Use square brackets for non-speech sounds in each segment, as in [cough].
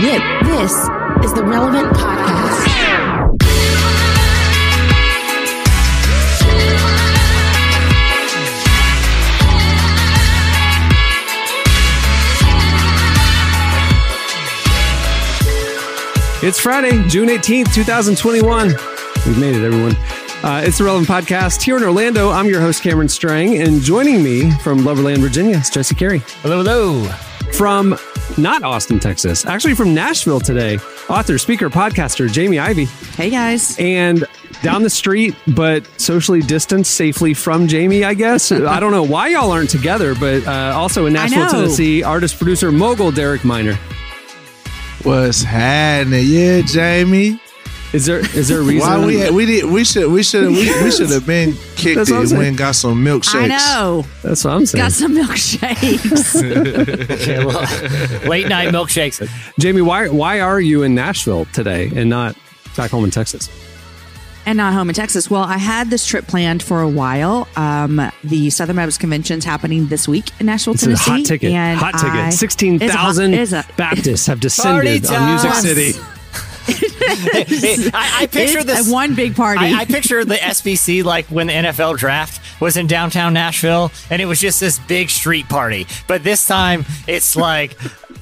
This is the Relevant Podcast. It's Friday, June 18th, 2021. We've made it, everyone. Uh, it's the Relevant Podcast here in Orlando. I'm your host, Cameron Strang, and joining me from Loverland, Virginia, is Jesse Carey. Hello, hello. From not Austin, Texas, actually from Nashville today, author, speaker, podcaster Jamie Ivey. Hey guys. And down the street, but socially distanced safely from Jamie, I guess. [laughs] I don't know why y'all aren't together, but uh, also in Nashville. Tennessee, artist, producer, mogul Derek Minor. What's happening? Yeah, Jamie. Is there is there a reason? Why we had, we did we should we should we, we should have been kicked That's it and went and got some milkshakes. I know. That's what I'm saying. Got some milkshakes. [laughs] Okay, well, late night milkshakes. Jamie, why why are you in Nashville today and not back home in Texas? and not home in Texas. Well, I had this trip planned for a while. Um, the Southern Baptist Convention's happening this week in Nashville, It's a Tennessee. hot ticket. and hot I- ticket. Sixteen It's a hot- thousand it is a- Baptists have descended on Music time. City. I, I picture It's this. one big party. I, I picture the SBC like when the NFL draft was in downtown Nashville, and it was just this big street party. But this time, it's like.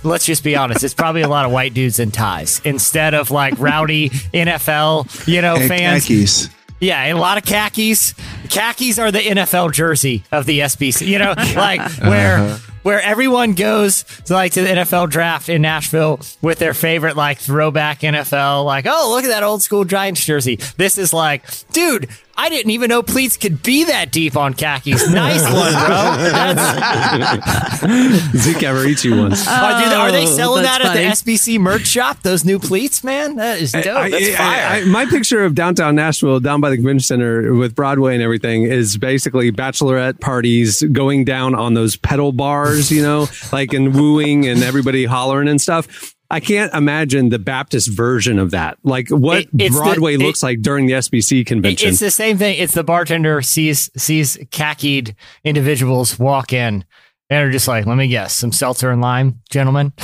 Let's just be honest. It's probably a lot of white dudes in ties instead of like rowdy NFL, you know, and fans. khakis. Yeah, and a lot of khakis. Khakis are the NFL jersey of the SBC. You know, [laughs] like where uh-huh. Where everyone goes to like to the NFL draft in Nashville with their favorite like throwback NFL. Like, oh, look at that old school Giants jersey. This is like, dude. I didn't even know pleats could be that deep on khakis. Nice [laughs] one, bro. That's, [laughs] Zeke Averici once. are, dude, are they Oh, selling that's that at funny. the SBC merch shop? Those new pleats, man. That is dope. I- That's I- fire. I- my picture of downtown Nashville, down by the convention center with Broadway and everything, is basically bachelorette parties going down on those pedal bars, you know, like and wooing and everybody hollering and stuff. I can't imagine the Baptist version of that. Like what It- it's the- Broadway it- looks like during the SBC convention. It's the same thing. It's the bartender sees sees khakied individuals walk in and are just like, let me guess, some seltzer and lime, gentlemen. [laughs] [laughs]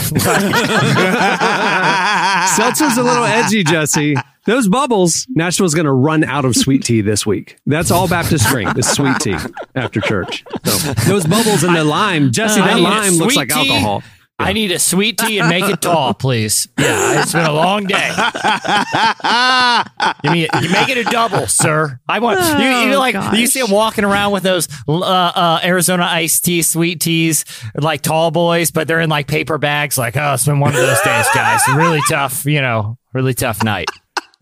Seltzer's a little edgy, Jesse. Those bubbles, Nashville's going to run out of sweet tea this week. That's all Baptists drink is sweet tea after church. So those bubbles and the lime, Jesse, uh, I that lime looks like tea. alcohol. I need a sweet tea and make it tall, [laughs] please. Yeah, it's been a long day. Give me, you make it a double, sir. I want you. You Oh, like you see them walking around with those uh, uh, Arizona iced tea, sweet teas, like tall boys, but they're in like paper bags. Like, oh, it's been one of those days, guys. Really tough, you know, really tough night.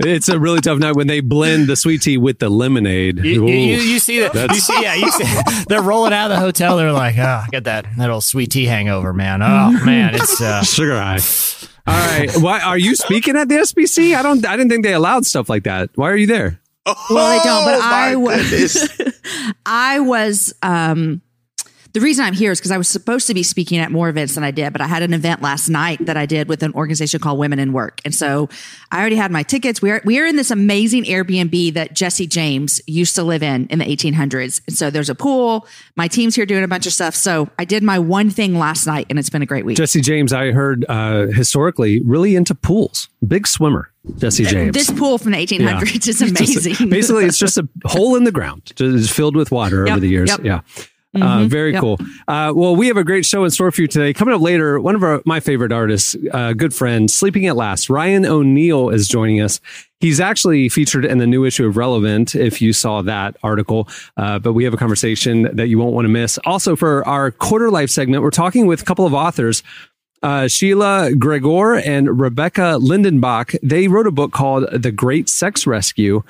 It's a really tough night when they blend the sweet tea with the lemonade. You, you, you, see that? You see, yeah, you see, [laughs] they're rolling out of the hotel. They're like, oh, I got that that old sweet tea hangover, man. Oh man, it's uh, [laughs] Sugar high. All right. Why are you speaking at the SBC? I don't I didn't think they allowed stuff like that. Why are you there? well, they don't, but Oh, I was. [laughs] I was um the reason I'm here is because I was supposed to be speaking at more events than I did, but I had an event last night that I did with an organization called Women in Work. And so I already had my tickets. We are we are in this amazing Airbnb that Jesse James used to live in in the 1800s. And so there's a pool. My team's here doing a bunch of stuff. So I did my one thing last night and it's been a great week. Jesse James, I heard uh, historically really into pools. Big swimmer, Jesse James. this pool from the 1800s is [laughs] amazing. Basically, it's just a hole in the ground, just filled with water Yep, over the years. yep. Mm-hmm. Uh, very yep. cool. Uh, well, we have a great show in store for you today. Coming up later, one of our, my favorite artists, uh, good friend, Sleeping at Last, Ryan O'Neal is joining us. He's actually featured in the new issue of Relevant, if you saw that article. Uh, but we have a conversation that you won't want to miss. Also, for our quarter life segment, we're talking with a couple of authors uh, Sheila Gregoire and Rebecca Lindenbach, they wrote a book called The Great Sex Rescue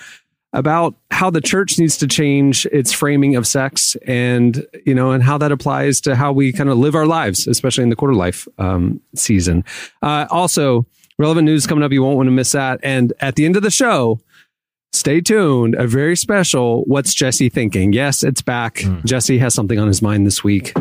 about how the church needs to change its framing of sex and, you know, and how that applies to how we kind of live our lives, especially in the quarter life um, season. Uh, also, relevant news coming up. You won't want to miss that. And at the end of the show, stay tuned. A very special What's Jesse Thinking? Yes, it's back. Jesse has something on his mind this week.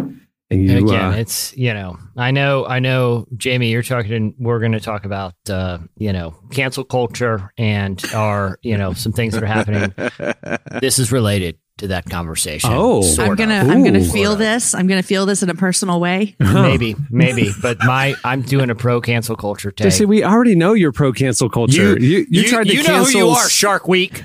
And you, again, uh, it's you know, I know, I know, Jamie, you're talking. and We're going to talk about uh, you know, cancel culture and our you know some things that are happening. [laughs] this is related. to that conversation. Oh. sort I'm gonna I'm gonna Ooh. feel this. I'm gonna feel this in a personal way. [laughs] maybe, maybe, but my I'm doing a pro cancel culture take. See, we already know you're pro cancel culture. You, you, tried to you know cancel. who you are, Shark Week.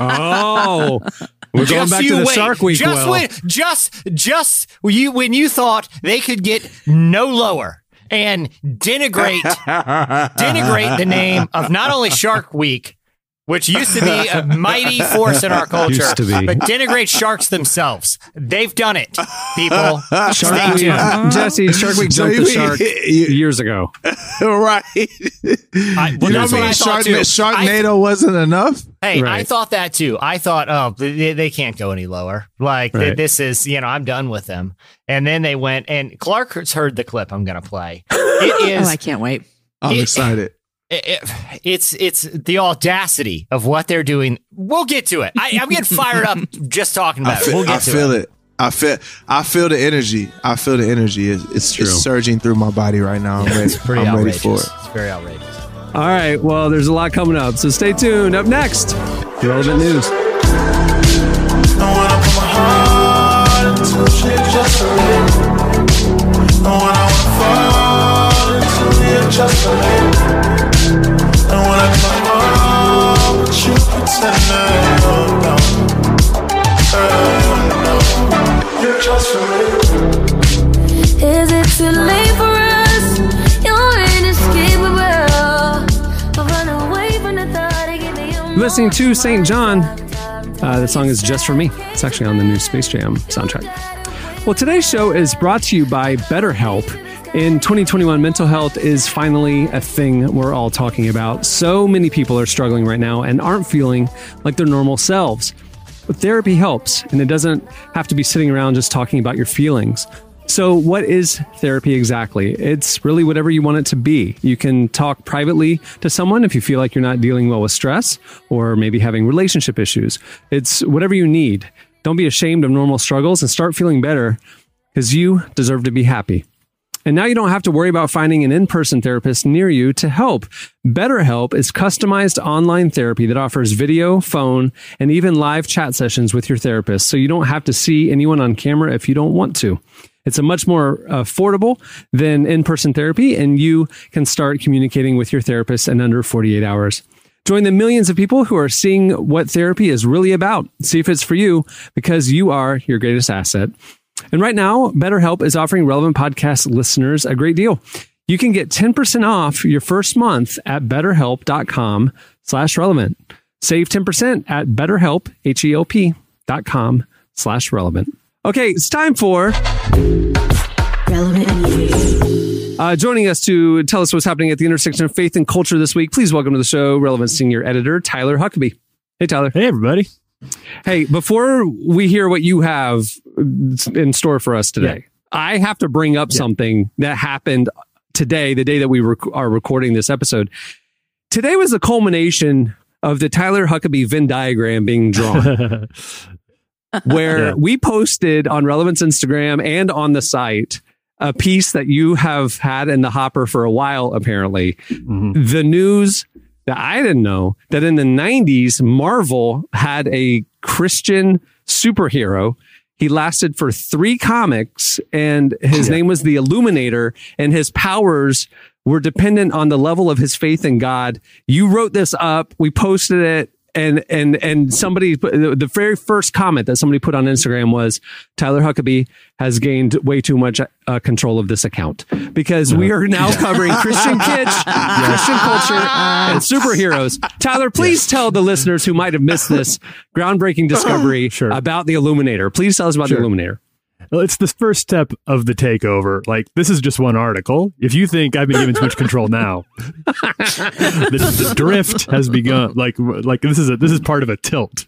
Oh, [laughs] we're going Just back you to the wait. Shark Week. Just well. when, just, just you when you thought they could get no lower and denigrate [laughs] denigrate the name of not only Shark Week, which used to be a [laughs] mighty force in our culture, Used to be. but denigrate sharks themselves. They've done it, people. [laughs] Shark Stay Week, tuned. [laughs] Jesse, Shark Week So jumped the shark years ago. right. I, well, you that's know what what I thought too. Sharknado wasn't enough? Hey, I thought that too. I thought, oh, they, they can't go any lower. Like th- Right. this is, you know, I'm done with them. And then they went, and Clark has heard the clip I'm going to play. It Oh, I can't wait. I'm It- excited. It- it- it's, it's the audacity of what they're doing. We'll get to it. I, I'm getting fired up just talking I about it. feel, We'll I get to feel it. it. I feel I feel the energy. I feel the energy. It's, it's, True. it's surging through my body right now. I'm ready. It's pretty I'm ready outrageous. for it. It's very outrageous. All right. Well, there's a lot coming up, so stay tuned. Up next, relevant news. I Listening to SAINt JHN. Uh, the song is Just For Me. It's actually on the new Space Jam soundtrack. Well, today's show is brought to you by BetterHelp. In 2021, mental health is finally a thing we're all talking about. So many people are struggling right now and aren't feeling like their normal selves. But therapy helps, and it doesn't have to be sitting around just talking about your feelings. So, what is therapy exactly? It's really whatever you want it to be. You can talk privately to someone if you feel like you're not dealing well with stress or maybe having relationship issues. It's whatever you need. Don't be ashamed of normal struggles and start feeling better because you deserve to be happy. And now you don't have to worry about finding an in person therapist near you to help. BetterHelp is customized online therapy that offers video, phone, and even live chat sessions with your therapist. So you don't have to see anyone on camera if you don't want to. It's a much more affordable than in person therapy, and you can start communicating with your therapist in under 48 hours. Join the millions of people who are seeing what therapy is really about. See if it's for you because you are your greatest asset. And right now, BetterHelp is offering relevant podcast listeners a great deal. You can get 10% off your first month at betterhelp.com slash relevant. Save 10% at betterhelp, H-E-L-P dot com slash relevant. Okay, it's time for Relevant news. uh, joining us to tell us what's happening at the intersection of faith and culture this week. Please welcome to the show, Relevant Senior Editor Tyler Huckabee. Hey, Tyler. Hey, everybody. Hey, before we hear what you have in store for us today, I have to bring up something that happened today, the day that we rec- are recording this episode. Today was the culmination of the Tyler Huckabee Venn diagram being drawn, [laughs] where Yeah. we posted on Relevance Instagram and on the site a piece that you have had in the hopper for a while, apparently. Mhm. The news that I didn't know that in the 90s, Marvel had a Christian superhero. He lasted for three comics and his Yeah. name was the Illuminator and his powers were dependent on the level of his faith in God. You wrote this up. We posted it. And, and, and somebody, put- the very first comment that somebody put on Instagram was Tyler Huckabee has gained way too much uh, control of this account because we are now covering Christian kitsch, [laughs] Christian culture, and superheroes. Tyler, please tell the listeners who might have missed this [laughs] groundbreaking discovery Sure. about the Illuminator. Please tell us about the Illuminator. Well, it's the first step of the takeover. Like, this is just one article. If you think I've been given too much control now, [laughs] the, the drift has begun. Like, like this is a this is part of a tilt.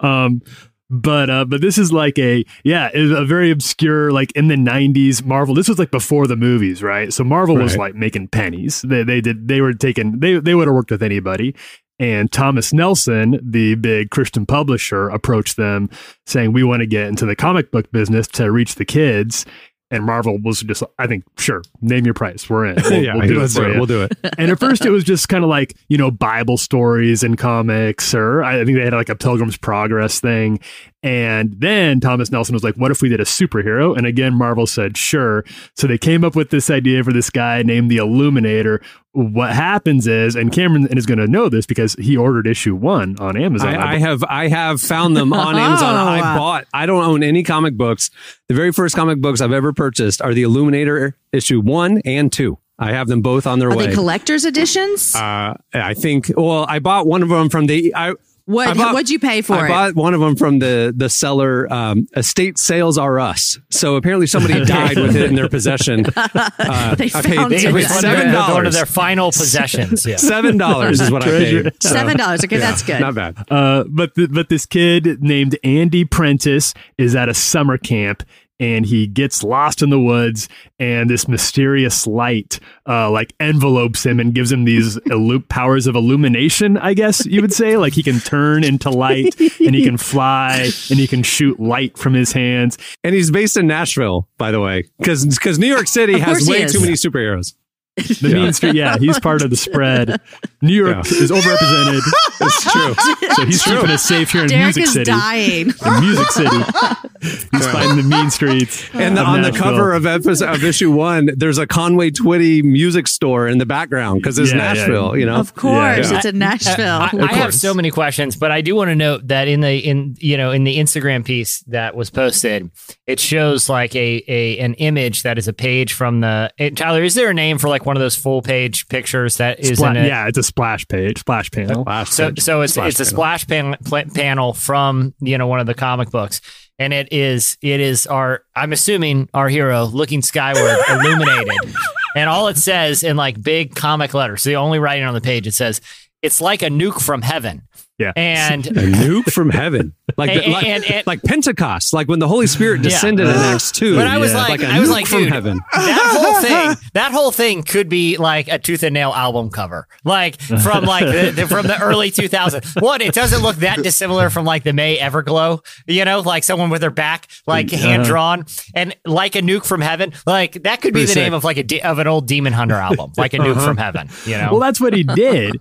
Um, but uh, but this is like a yeah, a very obscure like in the '90s Marvel. This was like before the movies, right? So Marvel was like making pennies. They they did they were taking they they would have worked with anybody. And Thomas Nelson, the big Christian publisher, approached them saying, "We want to get into the comic book business to reach the kids." And Marvel was just, I think, sure, name your price. We're in. [laughs] We'll, yeah, we'll do it do it. We'll do it. [laughs] and at first it was just kind of like you know bible stories and comics or i think they had like a pilgrim's progress thing And then Thomas Nelson was like, what if we did a superhero? And again, Marvel said, sure. So they came up with this idea for this guy named the Illuminator. What happens is, and Cameron is going to know this because he ordered issue one on Amazon. I, I have I have found them on [laughs] Amazon. I Oh. bought. I don't own any comic books. The very first comic books I've ever purchased are the Illuminator issue one and two. I have them both on their Are way. they collector's editions? uh, I think. Well, I bought one of them from the. I, what I bought- what'd you pay for it? I it? bought one of them from the the seller. Um, Estate Sales Are Us. So apparently somebody [laughs] died with it in their possession. [laughs] Uh, They I paid found It it. was seven dollars. of, their, one of their final possessions. Yeah. Seven dollars is what I paid. So, Seven dollars. Okay, that's good. Not bad. Uh, but th- but this kid named Andy Prentiss is at a summer camp and he gets lost in the woods and this mysterious light uh, like envelopes him and gives him these [laughs] illu- powers of illumination i guess you would say like he can turn into light and he can fly and he can shoot light from his hands And he's based in Nashville, by the way, because because New York City has way is. too many superheroes. [laughs] the mean street yeah he's part of the spread new york Yeah. is overrepresented It's true. so he's keeping us safe here in Derek music is city dying. in music city [laughs] he's fighting the mean streets And the, of on the cover of episode of issue one, there's a Conway Twitty music store in the background because it's Yeah, yeah. Nashville. You know, Of course, Yeah. it's in Nashville. I, I have so many questions, but I do want to note that in the in you know in the Instagram piece that was posted, it shows like a, a an image that is a page from the Tyler. Is there a name for like one of those full page pictures that is in it? yeah, it's a splash page, splash panel. Last So page. so it's Splash it's a panel. splash pan, pla- panel from you know one of the comic books. And it is it is our I'm assuming our hero looking skyward [laughs] illuminated. And all it says in like big comic letters, the only writing on the page, it says, It's like a nuke from heaven. Yeah. And a nuke from heaven, like And- like, and- and- like Pentecost, like when the Holy Spirit Yeah. descended in Acts two. But I was Yeah. like, a I was like, from dude, heaven. that whole [laughs] thing, that whole thing could be like a Tooth and Nail album cover, like from like the, the- from the early 2000s. One, it doesn't look that dissimilar from like the Mae Everglow, you know, like someone with their back like hand drawn, and like a nuke from heaven. Like that could be Pretty the name of like a de- of an old Demon Hunter album, like a nuke uh-huh. from heaven. You know, Well, that's what he did.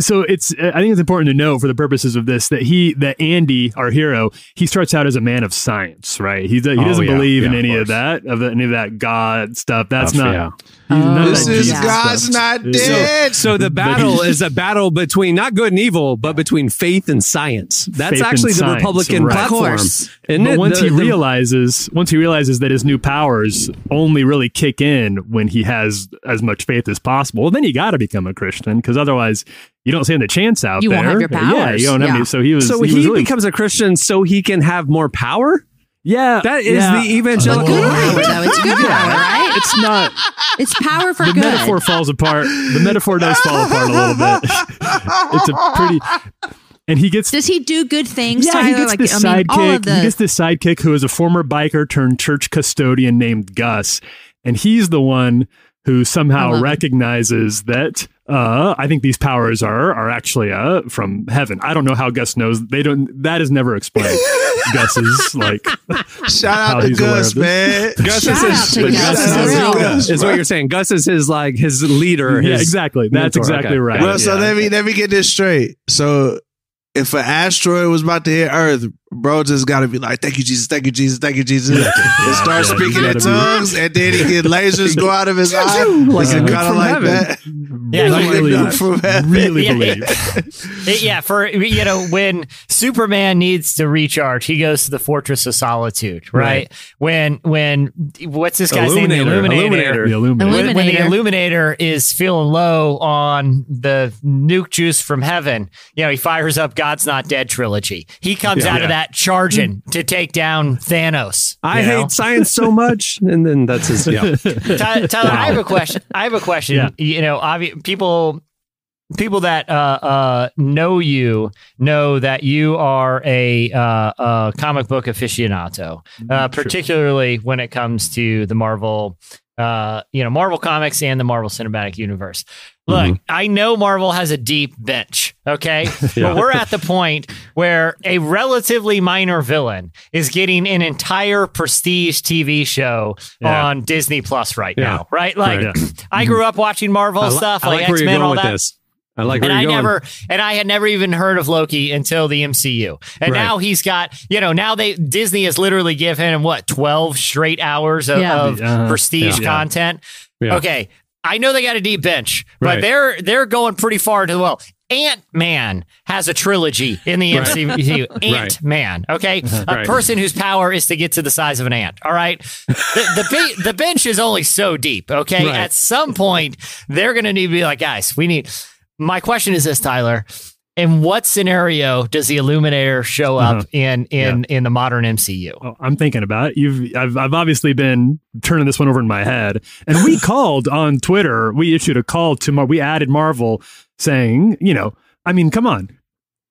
So it's uh, I think it's important to know for the purposes of this that he that Andy our hero he starts out as a man of science right he, he oh, doesn't Oh, yeah. believe in Yeah, of any of course. that of any of that God stuff that's Stuff, not yeah. He's oh, none of This that is Jesus God's not dead. So the battle is a battle between not good and evil, but between faith and science. That's Faith actually the science, Republican right. Platform. course. Isn't But it? once The- he the- realizes, once he realizes that his new powers only really kick in when he has as much faith as possible, well, then you got to become a Christian because otherwise you don't stand a chance out You there. won't have your Yeah, you don't have Yeah. any. So he was. so he, he, was really, becomes a Christian so he can have more power. Yeah, That is yeah. the evangelical. Good power, though. It's good power, right? It's not. It's power for the good. metaphor falls apart. The metaphor does fall apart a little bit. [laughs] it's a pretty. And he gets Does he do good things? yeah, Tyler? he gets like, this I mean, sidekick. of the He gets this sidekick who is a former biker turned church custodian named Gus, and he's the one who somehow love it. recognizes that. Uh, I think these powers are are actually uh from heaven. I don't know how Gus knows. They don't. That is never explained. [laughs] Gus is like Shout out to Gus, man. [laughs] Gus Shout is out his, to Gus Gus, is, for his- real. Gus, is what you're saying. Gus is his like his leader. yeah, his exactly. That's mentor. exactly Okay. right. Well, so let me let me get this straight. So if an asteroid was about to hit Earth, bro just got to be like, "Thank you, Jesus. Thank you, Jesus. Thank you, Jesus," and start yeah, speaking in gotta be- tongues, and then he get lasers go out of his eye, Like a kind of from like heaven. that. Yeah, like really- a nuke from heaven. really Yeah, believe. [laughs] It- yeah, for you know, when Superman needs to recharge, he goes to the Fortress of Solitude, right? Right. When when what's this guy's name? The Illuminator. Illuminator. The Illuminator. When, when the Illuminator. Illuminator is feeling low on the nuke juice from heaven, you know, he fires up God's Not Dead trilogy. He comes Yeah. out of Yeah. That charging to take down Thanos. I know? hate science so much, [laughs] and then that's his. Yeah. Ty- Tyler, I have a question. I have a question. Yeah. You know, obvi- people people that uh, uh, know you know that you are a, uh, a comic book aficionado, uh, particularly when it comes to the Marvel, uh, you know, Marvel comics and the Marvel Cinematic Universe. Look, I know Marvel has a deep bench, okay? [laughs] But we're at the point where a relatively minor villain is getting an entire prestige TV show Yeah. on Disney Plus right Yeah. now, right? Like, Right. [clears throat] I grew up watching Marvel I, li- stuff, I like, like X Men, all that. this. I like and where I you're going. never and I had never even heard of Loki until the MCU. And Right. now he's got, you know, now they Disney has literally given him what, 12 straight hours of, Yeah. of Uh-huh. prestige Yeah. content. Yeah. Okay. I know they got a deep bench, but Right. they're they're going pretty far into the well. Ant Man has a trilogy in the Right. MCU. [laughs] Right. Ant Man, okay, a [laughs] person whose power is to get to the size of an ant. All right, the the, the bench is only so deep. Okay, at some point they're going to need to be like, guys, we need. My question is this, Tyler. In what scenario does the Illuminator show up Uh-huh. in in in the modern MCU? Oh, I'm thinking about it. You've I've I've obviously been turning this one over in my head. And we [laughs] called on Twitter. We issued a call to Mar- we added Marvel saying, you know, I mean, come on.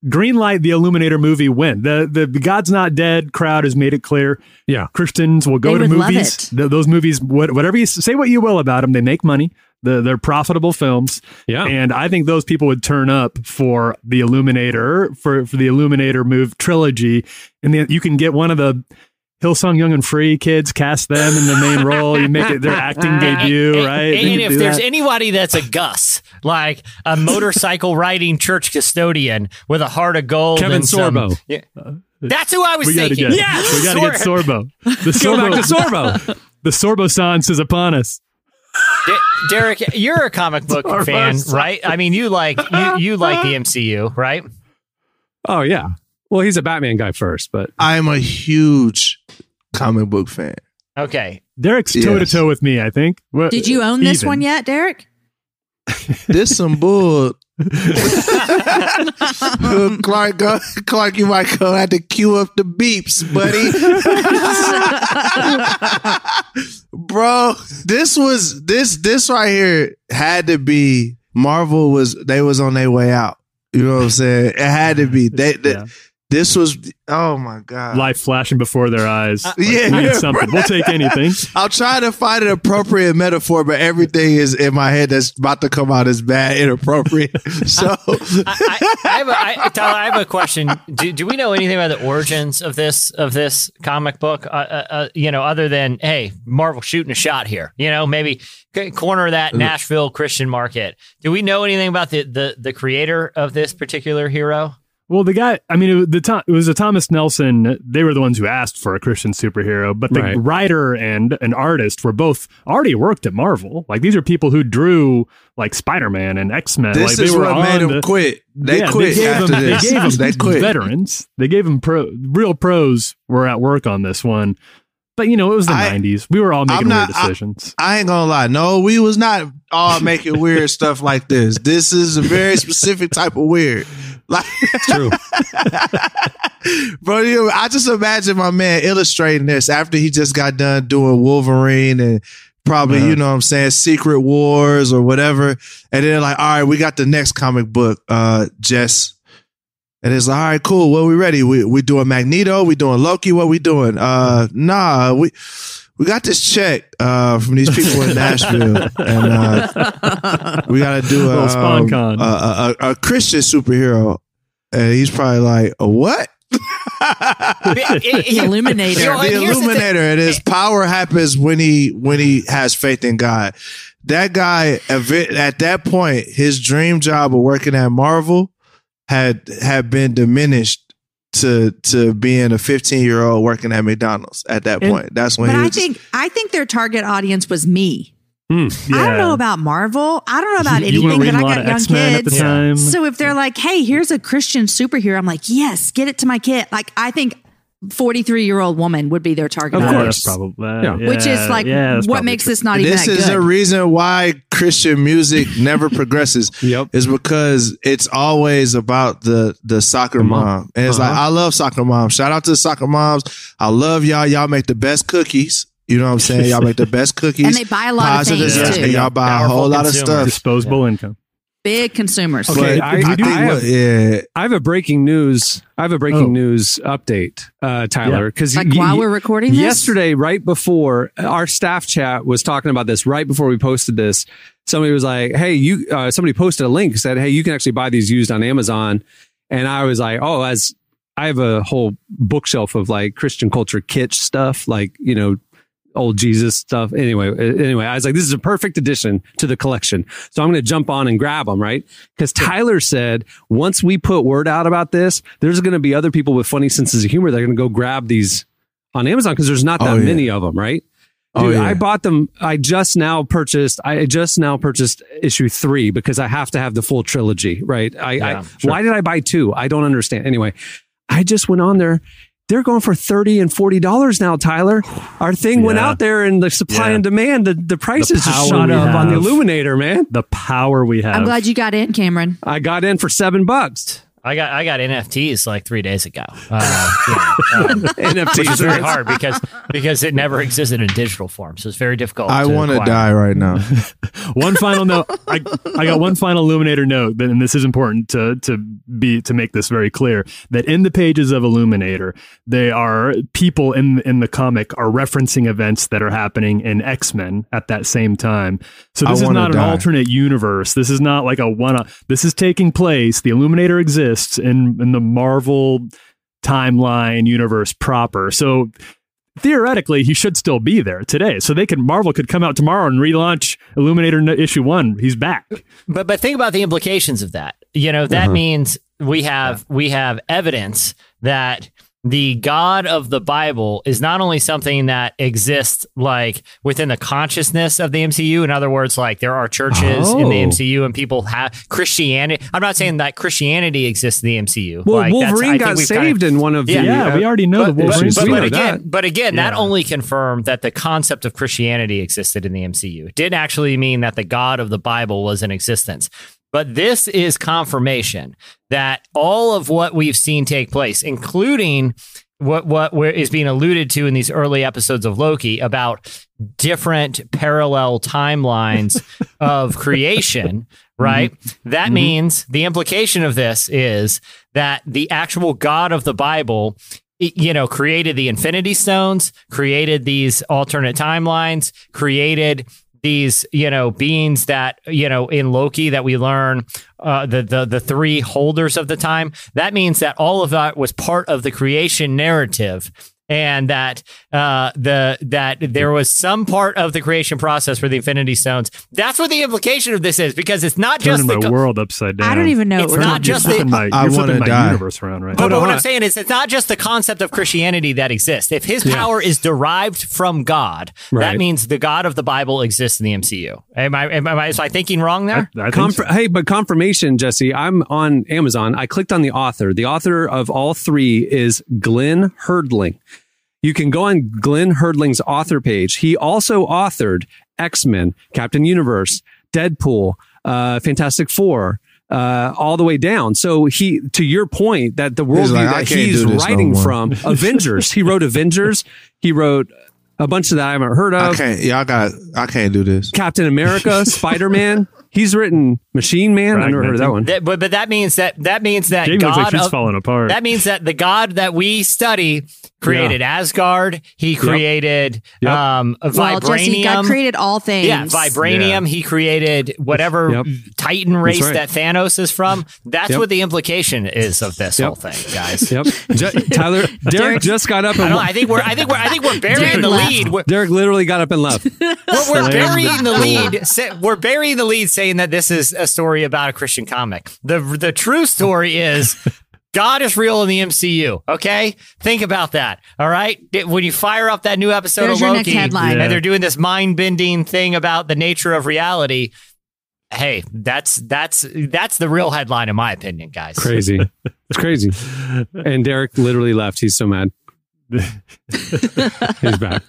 Greenlight the Illuminator movie win. The, the the God's Not Dead crowd has made it clear. Yeah. Christians will go They to movies. Th- those movies, what, whatever you say, what you will about them, they make money. The, they're profitable films. Yeah. And I think those people would turn up for the Illuminator, for, for the Illuminator move trilogy. And then you can get one of the Hillsong Young and Free kids, cast them in the main role. You make it their acting [laughs] debut, And- right? And, and if there's that. anybody that's a Gus, like a motorcycle [laughs] riding church custodian with a heart of gold, Kevin and some- Sorbo. Yeah. Uh, that's who I was we got to thinking. get, Yes, we got to get Sorbo. [laughs] The Go back to Sorbo, Sorbo. the Sorbo science is upon us. D- Derek, you're a comic book fan, right? I mean, you like you, you like the MCU, right? oh yeah. Well, he's a Batman guy first, but I'm a huge comic book fan. Okay. Derek's toe to Yes. toe with me. I think. What- Did you own this even. one yet, Derek? This some bull. [laughs] Clark, go, Clark, you might go have to cue up the beeps, buddy. [laughs] Bro, this was this this right here had to be Marvel was they was on their way out. You know what I'm saying? It had to be. They, they- Yeah. This was oh my god. Life flashing before their eyes. Like, yeah, we need yeah, something. We'll take [laughs] anything. I'll try to find an appropriate metaphor, but everything is in my head that's about to come out as bad, inappropriate. [laughs] So I, I, I have a, I, Tyler, I have a question. Do, do we know anything about the origins of this of this comic book? Uh, uh, uh, you know, other than hey, Marvel shooting a shot here. You know, maybe corner that Nashville Christian market. Do we know anything about the the, the creator of this particular hero? Well, the guy, I mean, it was, the Tom, it was a Thomas Nelson. They were the ones who asked for a Christian superhero, but the Right. writer and an artist were both already worked at Marvel. Like these are people who drew like Spider Man and X Men. this like, they is were what on made them the- quit. They Yeah, quit they gave after them, this. They gave them [laughs] they quit. veterans. They gave them pro, real pros were at work on this one. But you know, it was the I- '90s. We were all making not- weird I- decisions. I ain't gonna lie. No, we was not all making weird stuff like this. This is a very specific type of weird. Like, true. [laughs] bro, you, I just imagine my man illustrating this after he just got done doing Wolverine and probably, you know what I'm saying, Secret Wars or whatever. And then like, all right, we got the next comic book, uh, Jess. And it's like, all right, cool. Well, we ready? We we doing Magneto? We doing Loki? What we doing? Uh, nah, we we got this check uh from these people in Nashville, and uh, we got to do a, Little Spawn um, a, a, a, a Christian superhero. And he's probably like, a what? The [laughs] Illuminator. You the and here's illuminator and his power happens when he when he has faith in god that guy at that point his dream job of working at marvel had had been diminished to to being a 15 year old working at mcdonald's at that And- point that's when But he I was think I think their target audience was me. Hmm. I don't know about Marvel. I don't know about you anything, reading but I a lot got young X Men at the kids. time. So if they're like, "Hey, here's a Christian superhero," I'm like, "Yes, get it to my kid." Like I think 43 year old woman would be their target. Of Yeah, audience. course. probably Yeah. yeah, which is like yeah, what makes true. this not even this is good. the reason why christian music [laughs] never progresses Yep. is because it's always about the the soccer mom. mom and it's like Uh-huh. i love soccer moms shout out to the soccer moms i love y'all y'all make the best cookies you know what i'm saying y'all make the best cookies [laughs] and they buy a lot of things desserts, too. and y'all buy a Powerful whole lot of stuff disposable income. Big consumers. Okay, But I- I, I think do have- yeah I have a breaking news. I have a breaking Oh. news update, uh, Tyler. Because Like while we're recording this? yesterday, right before our staff chat was talking about this, right before we posted this, somebody was like, "Hey, you." Uh, somebody posted a link said, "Hey, you can actually buy these used on Amazon," and I was like, "Oh, as I have a whole bookshelf of like Christian culture kitsch stuff, like you know." Old Jesus stuff. Anyway, anyway, I was like, this is a perfect addition to the collection. So I'm going to jump on and grab them, right? Because Tyler said once we put word out about this, there's going to be other people with funny senses of humor that are going to go grab these on Amazon because there's not oh, that Oh, yeah. many of them, right? Oh, Dude, yeah. I bought them. I just now purchased. I just now purchased issue three because I have to have the full trilogy, right? I, Yeah, I sure. why did I buy two? I don't understand. Anyway, I just went on there. They're going for thirty and forty dollars now, Tyler. Our thing went out there, and the supply Yeah. and demand, the, the prices just shot we up on the. Illuminator, man. The power we have. I'm glad you got in, Cameron. I got in for seven bucks. I got I got NFTs like three days ago. Uh, [laughs] you know, um, [laughs] which is very hard because because it never existed in digital form, so it's very difficult. I want to die right now. [laughs] one final note. I, I got one final Illuminator note, and this is important to to be to make this very clear that in the pages of Illuminator, they are people in in the comic are referencing events that are happening in X Men at that same time. So I this is wanna not an alternate universe. This is not like a one. This is taking place. The Illuminator exists in in the Marvel timeline universe proper. So theoretically he should still be there today. So they could marvel could come out tomorrow and relaunch illuminator issue one. He's back. But but think about the implications of that. You know, that uh-huh. means we have we have evidence that the God of the Bible is not only something that exists like within the consciousness of the MCU. In other words, like there are churches in the Oh. MCU and people have Christianity. I'm not saying that Christianity exists in the MCU. Well, Like, that's- I Wolverine got we've kinda- saved in one of Yeah. the. yeah uh, we already know but, the Wolverine but, we but know again, that. but again, that only confirmed that the concept of Christianity existed in the MCU. It didn't actually mean that the God of the Bible was in existence. But this is confirmation that all of what we've seen take place, including what what where is being alluded to in these early episodes of Loki about different parallel timelines [laughs] of creation, mm-hmm. right? That mm-hmm. means the implication of this is that the actual God of the Bible you know created the infinity stones created these alternate timelines created these you know beings that you know in loki that we learn uh, the the the three holders of the time. That means that all of that was part of the creation narrative and that uh, the that there was some part of the creation process for the Infinity Stones. That's what the implication of this is, because it's not just the my world upside down I don't even know. It's not just doing. the- flipping my, I you're wanna flipping my die. universe around right But, now but what. I'm saying is, it's not just the concept of Christianity that exists. If his power is derived from God, that means the God of the Bible exists in the MCU. Am I? Am I? Is I thinking wrong there? I, I think Conf- so. Hey, but confirmation, Jesse. I'm on Amazon. I clicked on the author. The author of all three is Glenn Herdling. You can go on Glenn Herdling's author page. He also authored X Men, Captain Universe, Deadpool, uh, Fantastic Four, uh, all the way down. So he, to your point, that the worldview like, that he's this no writing from [laughs] Avengers. He wrote Avengers. He wrote a bunch of that I haven't heard I of. can't. Y'all got. I can't do this. Captain America, [laughs] Spider Man. He's written Machine Man. I never heard of that one. That- but but that means that that means that Jamie looks God like she's of- falling apart That means that the God that we study created Asgard. He created Yep. um, Well, vibranium. Jesse, God created all things. Yeah, vibranium. He created whatever Yep. Titan race right. that Thanos is from. That's Yep. what the implication is of this Yep. whole thing, guys. Yep. [laughs] Ju- Tyler, Derek just got up I, and don't, I think we're I think we're I think we're burying the left. lead. We're, Derek literally got up and left. we're, we're burying the the lead. Sa- We're burying the lead, saying that this is a story about a Christian comic. the The true story is. [laughs] God is real in the MCU. Okay, think about that. All right, when you fire up that new episode There's of your Loki, next and they're doing this mind bending thing about the nature of reality. Hey, that's that's that's the real headline, in my opinion, guys. Crazy. [laughs] It's crazy. And Derek literally left. He's so mad. [laughs] He's back.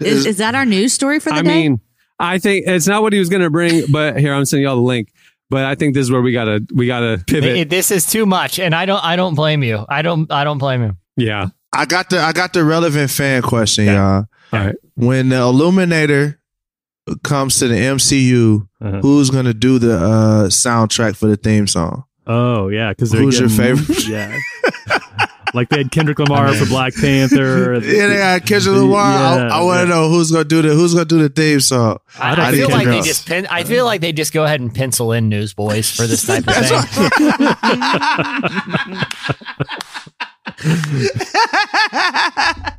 Is, is that our news story for the I day? mean, I think it's not what he was going to bring, but here I'm sending y'all the link. But I think this is where we gotta we gotta pivot. This is too much, and I don't I don't blame you. I don't I don't blame him. yeah. I got the. I got the relevant fan question, y'all. All right. When the Illuminator comes to the MCU, Uh-huh. who's gonna do the uh, soundtrack for the theme song? oh yeah because Who's your favorite? [laughs] yeah [laughs] like they had kendrick lamar for black panther [laughs] Yeah, they got Kendrick Lamar. Yeah, I, I want to yeah. know who's gonna do the who's gonna do the theme song. I, don't I think feel like they just pen, I feel like they just go ahead and pencil in newsboys for this type of thing.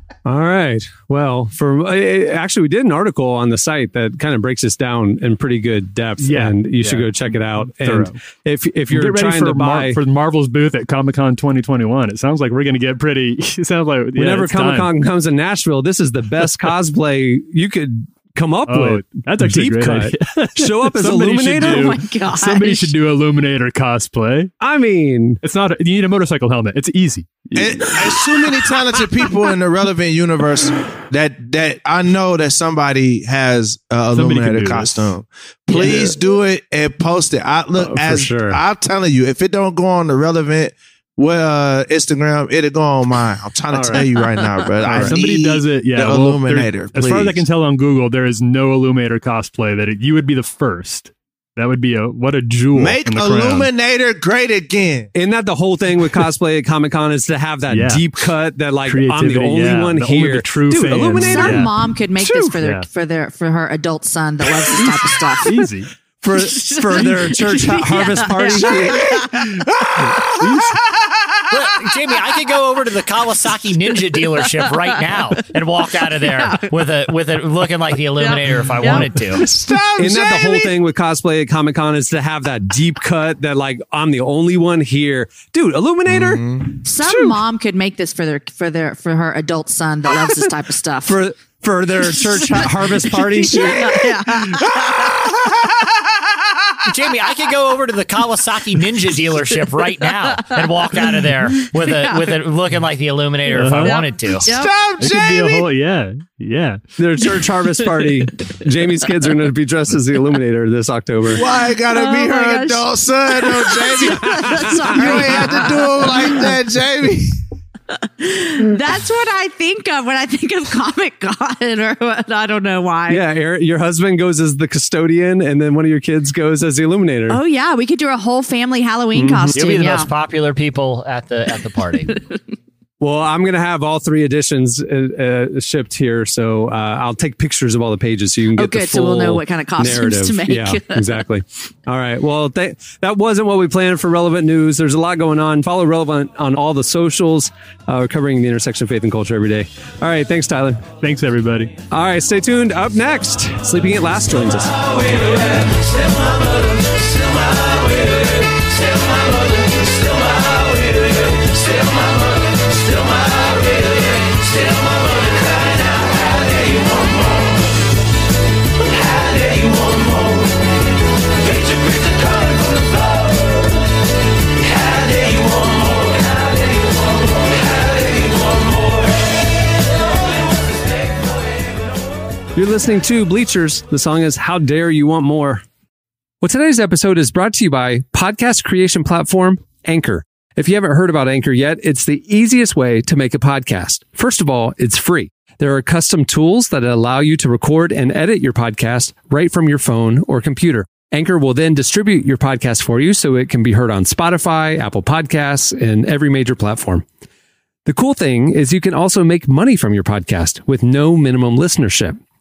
[laughs] [laughs] All right. Well, for actually, we did an article on the site that kind of breaks this down in pretty good depth. Yeah, and you should go check it out. And if if you're trying for to Mar- for Marvel's booth at Comic Con 2021. It sounds like we're going to get pretty. [laughs] It sounds like yeah, whenever Comic. Con comes to Nashville, this is the best [laughs] cosplay you could come up Oh, with. that's actually deep a cut. [laughs] Show up as Somebody should Illuminator. do- Oh my gosh. Somebody should do Illuminator cosplay. I mean, It's not. You need a motorcycle helmet. It's easy. It, there's too many talented people in the relevant universe that that I know that somebody has a Somebody can illuminator do this. costume. Please do it and post it. I look Oh, as sure. I'm telling you, if it don't go on the relevant well uh, Instagram, it'll go on mine. I'm trying to All tell right. you right now, bro. [laughs] I Somebody need does it. Yeah, the well, there- illuminator. As far as I can tell on Google, there is no Illuminator cosplay that it, you would be the first. That would be a what a jewel. make in the crown. illuminator great again. isn't that the whole thing with cosplay at Comic Con is to have that Yeah. deep cut that like I'm the only yeah. one The only here. the true Dude, fans. Illuminator Some Yeah. mom could make this for their Yeah. for their for her adult son that loves this type of stuff. [laughs] Easy. For [laughs] for their church ha- harvest party. [laughs] Look, Jamie, I could go over to the Kawasaki Ninja dealership right now and walk out of there with a with it looking like the Illuminator if I Yeah. wanted to. Stop, Isn't that the whole Jamie. thing with cosplay at Comic Con is to have that deep cut that like I'm the only one here, dude. Illuminator mm-hmm. Some mom could make this for their for their for her adult son that loves this type of stuff. for for their [laughs] church harvest party. yeah, yeah. [laughs] Jamie, I could go over to the Kawasaki Ninja dealership right now and walk out of there with a with it looking like the Illuminator if I Uh-huh. wanted to. Stop, It could be a Jamie. whole. Yeah, yeah. Their church harvest party. Jamie's kids are going to be dressed as the Illuminator this October. Why it gotta Oh be her gosh. adult son, though, Jamie? [laughs] you Sorry. ain't have to do it like that, Jamie. [laughs] That's what I think of when I think of Comic Con, or what, I don't know why. Yeah, Eric, your husband goes as the custodian, and then one of your kids goes as the Illuminator. Oh yeah, we could do a whole family Halloween mm-hmm. costume. You'll be the yeah. most popular people at the at the party. [laughs] Well, I'm going to have all three editions uh, uh, shipped here, so uh, I'll take pictures of all the pages so you can get Oh, the good. So we'll know what kind of costumes narrative. to make. Yeah, exactly. All right. Well, th- that wasn't what we planned for relevant news. There's a lot going on. Follow relevant on all the socials. Uh, we're covering the intersection of faith and culture every day. All right. Thanks, Tyler. Thanks everybody. All right. Stay tuned. Up next, Sleeping at Last joins us. You're listening to Bleachers. The song is How Dare You Want More. Well, today's episode is brought to you by podcast creation platform Anchor. If you haven't heard about Anchor yet, it's the easiest way to make a podcast. First of all, it's free. There are custom tools that allow you to record and edit your podcast right from your phone or computer. Anchor will then distribute your podcast for you so it can be heard on Spotify, Apple Podcasts, and every major platform. The cool thing is you can also make money from your podcast with no minimum listenership.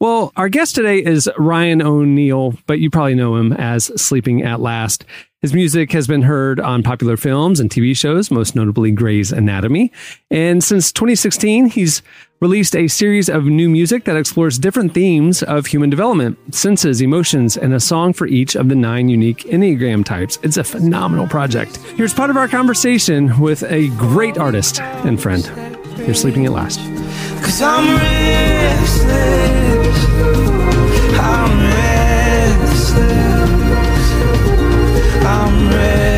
Well, our guest today is Ryan O'Neal, but you probably know him as Sleeping at Last. His music has been heard on popular films and TV shows, most notably Grey's Anatomy. And since 2016, he's released a series of new music that explores different themes of human development, senses, emotions, and a song for each of the nine unique Enneagram types. It's a phenomenal project. Here's part of our conversation with a great artist and friend. You're sleeping at last. Cause I'm restless. I'm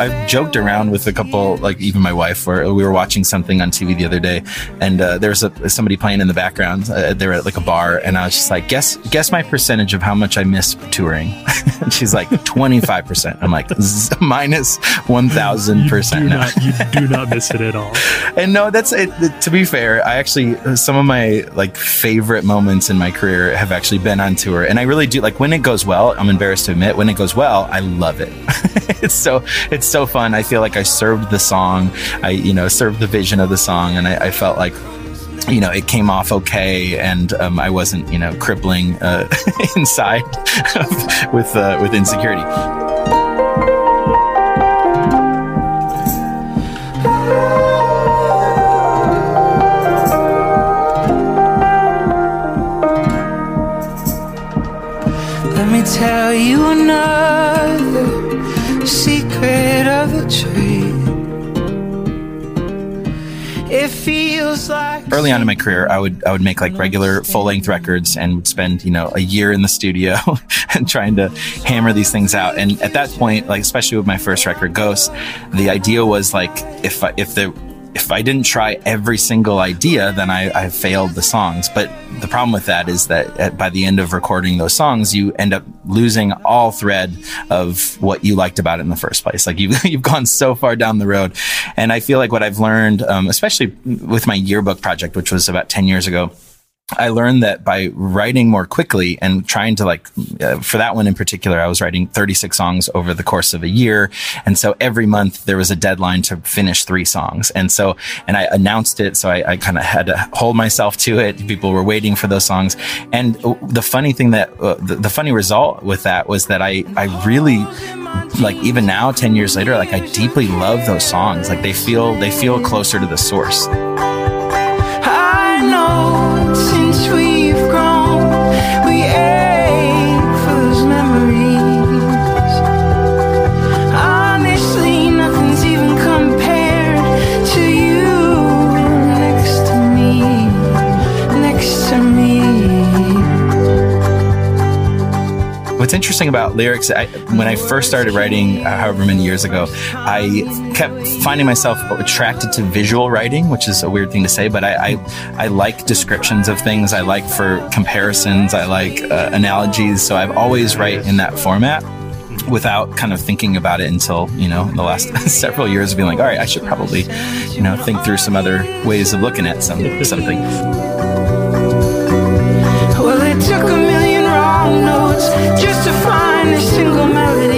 I've joked around with a couple, like even my wife, where we were watching something on TV the other day, and uh, there was a, somebody playing in the background. Uh, they were at like a bar, and I was just like, guess guess my percentage of how much I miss touring. and [laughs] she's like twenty five percent. I'm like minus one thousand percent. not, you do [laughs] not miss it at all. And no, that's it. To be fair, I actually some of my like favorite moments in my career have actually been on tour, and I really do like when it goes well. I'm embarrassed to admit when it goes well, I love it. it's [laughs] so it's so fun. I feel like I served the song. I you know served the vision of the song, and I, I felt like. You know, it came off okay, and um, I wasn't, you know, crippling uh, [laughs] inside with uh, with insecurity. Let me tell you early on in my career, I would I would make like regular full length records and would spend you know a year in the studio [laughs] and trying to hammer these things out. And at that point, like especially with my first record, Ghost, the idea was like if I, if the if I didn't try every single idea, then I, I failed the songs. But the problem with that is that at, by the end of recording those songs, you end up losing all thread of what you liked about it in the first place. Like [laughs] you've, you've gone so far down the road. And I feel like what I've learned, um, especially with my yearbook project, which was about 10 years ago, I learned that by writing more quickly and trying to like, uh, for that one in particular, I was writing 36 songs over the course of a year. And so every month there was a deadline to finish three songs. And so, and I announced it. So I, I kind of had to hold myself to it. People were waiting for those songs. And the funny thing that, uh, the, the funny result with that was that I, I really, like even now, 10 years later, like I deeply love those songs. Like they feel, they feel closer to the source. What's interesting about lyrics, I, when I first started writing, uh, however many years ago, I kept finding myself attracted to visual writing, which is a weird thing to say, but I, I, I like descriptions of things. I like for comparisons. I like uh, analogies. So I've always write in that format without kind of thinking about it until, you know, the last [laughs] several years of being like, all right, I should probably, you know, think through some other ways of looking at some, something. Well, notes just to find a single melody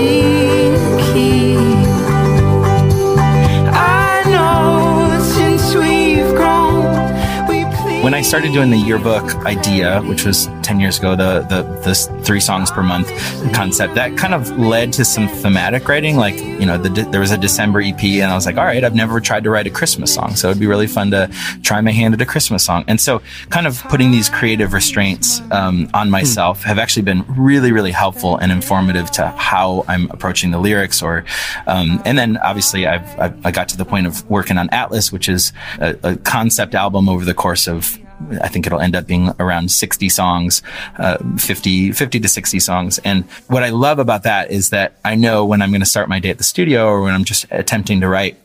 when I started doing the yearbook idea, which was 10 years ago, the, the, the three songs per month concept, that kind of led to some thematic writing. Like, you know, the, there was a December EP and I was like, all right, I've never tried to write a Christmas song. So it'd be really fun to try my hand at a Christmas song. And so kind of putting these creative restraints, um, on myself have actually been really, really helpful and informative to how I'm approaching the lyrics or, um, and then obviously I've, I've, I got to the point of working on Atlas, which is a, a concept album over the course of I think it'll end up being around 60 songs, uh, 50, 50 to 60 songs. And what I love about that is that I know when I'm going to start my day at the studio or when I'm just attempting to write,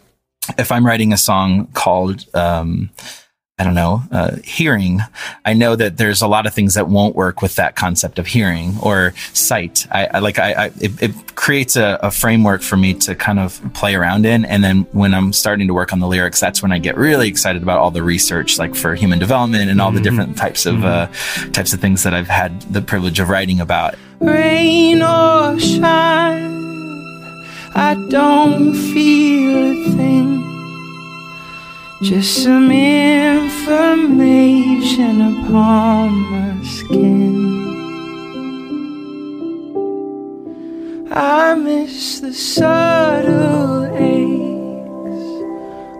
if I'm writing a song called, um, I don't know, uh, hearing, I know that there's a lot of things that won't work with that concept of hearing or sight. I, I like, I, I it, it creates a, a framework for me to kind of play around in. And then when I'm starting to work on the lyrics, that's when I get really excited about all the research, like for human development and all the different types of, uh, types of things that I've had the privilege of writing about. rain or shine. I don't feel a thing. Just some information upon my skin. I miss the subtle aches.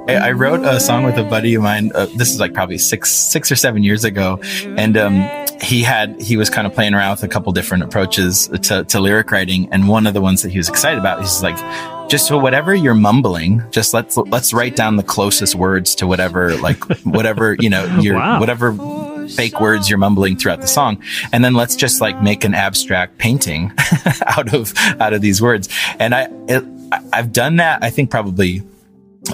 I, I wrote a song with a buddy of mine. Uh, this is like probably six, six or seven years ago, and um, he had he was kind of playing around with a couple different approaches to, to lyric writing, and one of the ones that he was excited about, he's like, just for whatever you're mumbling, just let's let's write down the closest words to whatever like whatever you know [laughs] your Wow. whatever fake words you're mumbling throughout the song and then let's just like make an abstract painting [laughs] out of out of these words and i it, I- I've done that. I think probably,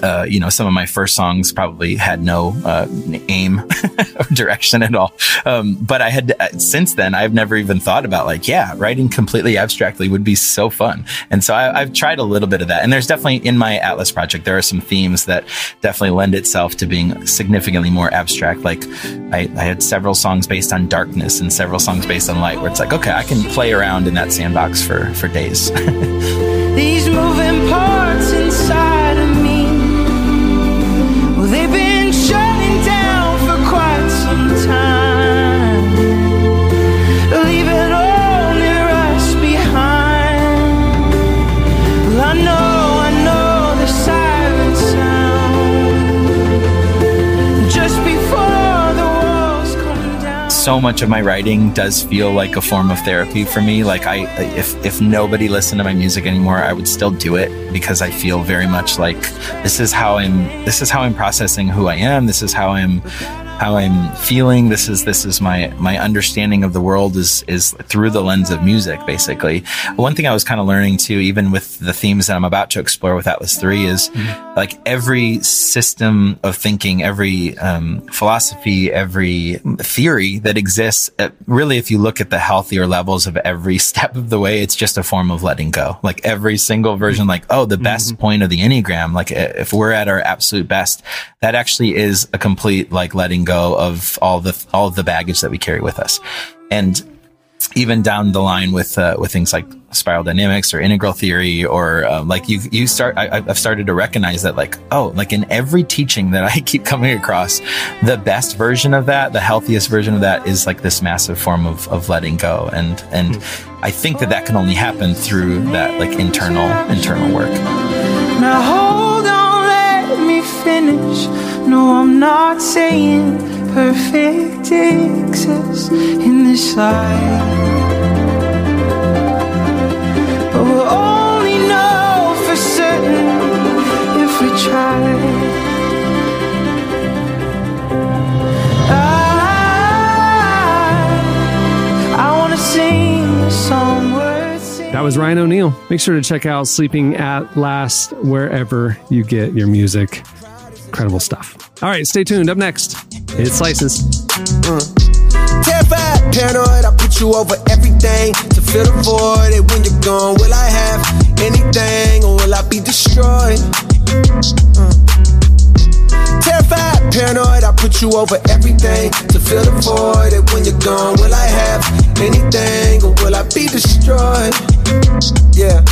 uh, you know, some of my first songs probably had no uh, aim [laughs] or direction at all. Um, but I had uh, since then, I've never even thought about like, yeah, writing completely abstractly would be so fun. And so I, I've tried a little bit of that. And there's definitely in my Atlas project, there are some themes that definitely lend itself to being significantly more abstract. Like I, I had several songs based on darkness and several songs based on light, where it's like, okay, I can play around in that sandbox for for days. [laughs] These moving parts so much of my writing does feel like a form of therapy for me. Like I, if if nobody listened to my music anymore, I would still do it because I feel very much like this is how I'm. This is how I'm processing who I am. This is how I'm how I'm feeling. This is this is my my understanding of the world is is through the lens of music. Basically, one thing I was kind of learning too, even with the themes that I'm about to explore with Atlas Three, is mm-hmm. Like every system of thinking, every um, philosophy, every theory that exists. Uh, really, if you look at the healthier levels of every [laughs] step of the way, it's just a form of letting go. Like every single version, like oh, the best point of the enneagram. Like if we're at our absolute best, that actually is a complete like letting go of all the all of the baggage that we carry with us, and even down the line with uh, with things like spiral dynamics or integral theory or um, like you you start I, I've started to recognize that like oh like in every teaching that [laughs] I keep coming across the best version of that the healthiest version of that is like this massive form of, of letting go. And and I think that that can only happen through that like internal internal work. Now hold on, let me finish. No, I'm not saying perfect exists in this life. But we'll only know for certain if we try. That was Ryan O'Neal. Make sure to check out Sleeping at Last wherever you get your music. Incredible stuff. All right, stay tuned. Up next, it's Slices. Terrified, paranoid, I put you over everything to fill the void. And when you're gone, will I have anything or will I be destroyed? Uh. Terrified, paranoid, I put you over everything to fill the void. And when you're gone, will I have anything or will I be destroyed? Yeah.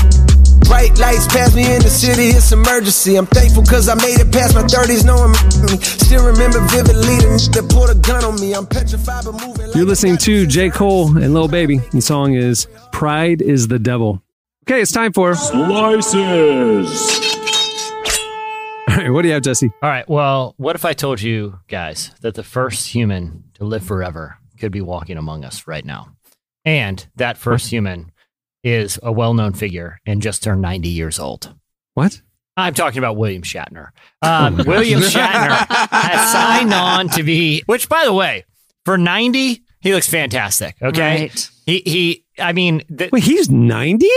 Bright lights pass me in the city, it's emergency. I'm thankful cause I made it past my 30s, no one me. Still remember vividly the n- that pulled a gun on me. I'm petrified but moving You're listening to J. Cole and Lil Baby. The song is Pride is the Devil. Okay, it's time for Slices. All right, what do you have, Jesse? All right. Well, what if I told you guys that the first human to live forever could be walking among us right now? And that first human is a well known figure and just turned 90 years old. What? I'm talking about William Shatner. Um, William [laughs] Shatner has signed on to be, which, by the way, for 90, he looks fantastic. Okay. Right. He, he, I mean, th- Wait, he's 90?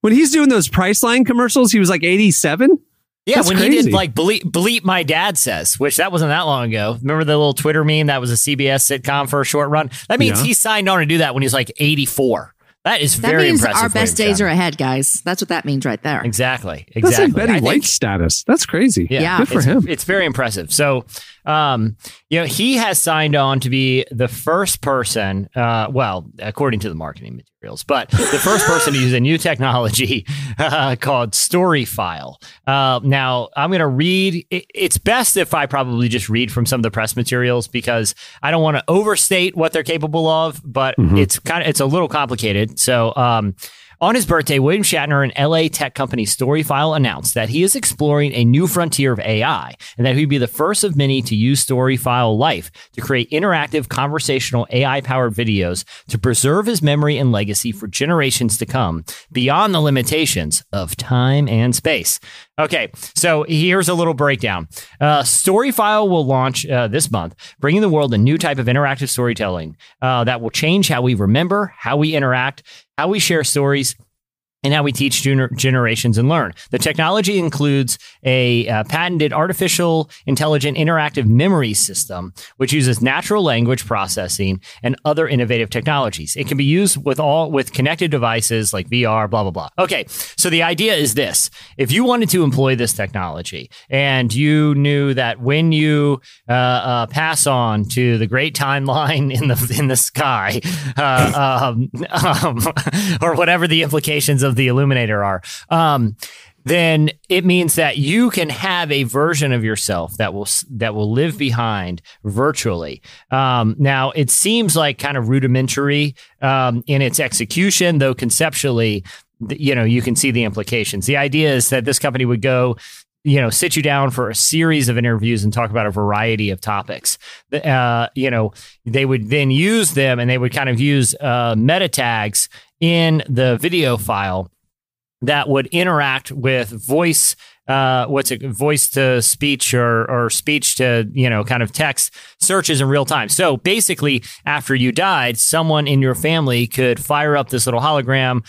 When he's doing those Priceline commercials, he was like 87? Yeah, That's when he did like bleep, bleep my dad says, which that wasn't that long ago. Remember the little Twitter meme that was a CBS sitcom for a short run? That means Yeah. he signed on to do that when he was like 84. That is That very means impressive. our best days are ahead, guys. That's what that means right there. Exactly. That's like Exactly. Betty I think- White status. That's crazy. Yeah, Good for it's, him. It's very impressive. So, um, you know, he has signed on to be the first person, uh, well, according to the marketing materials, but the first person to use a new technology [laughs] uh, called Storyfile. Uh, now, I'm going to read. It, it's best if I probably just read from some of the press materials because I don't want to overstate what they're capable of, but it's kind of it's a little complicated. So, um, on his birthday, William Shatner and LA tech company Storyfile announced that he is exploring a new frontier of AI and that he'd be the first of many to use Storyfile Life to create interactive conversational AI powered videos to preserve his memory and legacy for generations to come beyond the limitations of time and space. Okay, so here's a little breakdown. Uh, Storyfile will launch uh, this month, bringing the world a new type of interactive storytelling uh, that will change how we remember, how we interact, how we share stories, and how we teach gener- generations and learn. The technology includes a uh, patented artificial intelligent interactive memory system, which uses natural language processing and other innovative technologies. It can be used with all with connected devices like VR, blah blah blah. Okay, so the idea is this: if you wanted to employ this technology and you knew that when you uh, uh, pass on to the great timeline in the in the sky, uh, um, [laughs] um, or whatever the implications of the Illuminator are. Um, then it means that you can have a version of yourself that will that will live behind virtually. Um, now, it seems like kind of rudimentary um, in its execution, though conceptually, you know, you can see the implications. The idea is that this company would go you know, sit you down for a series of interviews and talk about a variety of topics. Uh, you know, they would then use them and they would kind of use uh, meta tags in the video file that would interact with voice uh, what's it voice to speech or or speech to you know kind of text searches in real time. So basically, after you died, someone in your family could fire up this little hologram.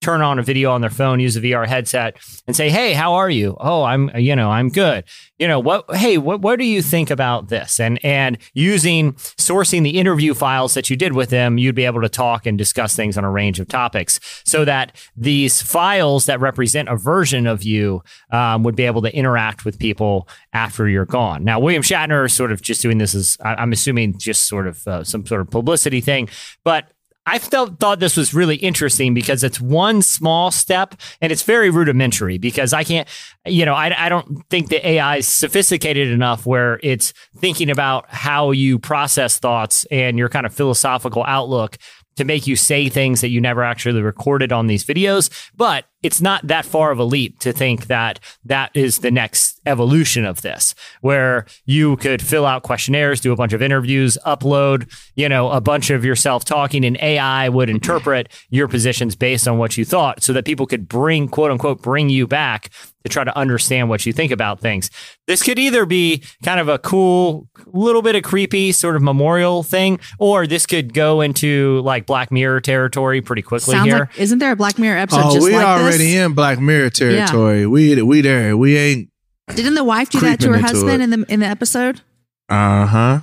Turn on a video on their phone, use a VR headset, and say, "Hey, how are you? Oh, I'm, you know, I'm good. You know what? Hey, what, what do you think about this?" And and using sourcing the interview files that you did with them, you'd be able to talk and discuss things on a range of topics, so that these files that represent a version of you um, would be able to interact with people after you're gone. Now, William Shatner is sort of just doing this as I'm assuming just sort of uh, some sort of publicity thing, but I felt thought this was really interesting because it's one small step and it's very rudimentary because I can't, you know, I, I don't think the AI is sophisticated enough where it's thinking about how you process thoughts and your kind of philosophical outlook to make you say things that you never actually recorded on these videos. But it's not that far of a leap to think that that is the next evolution of this, where you could fill out questionnaires, do a bunch of interviews, upload, you know, a bunch of yourself talking, and AI would interpret your positions based on what you thought so that people could bring, quote unquote, bring you back to try to understand what you think about things. This could either be kind of a cool, little bit of creepy sort of memorial thing, or this could go into like Black Mirror territory pretty quickly Sounds here. like isn't there a Black Mirror episode Oh, just we like already this? in Black Mirror territory. We we there. We ain't. Didn't the wife do that to her husband it. in the in the episode? Uh huh.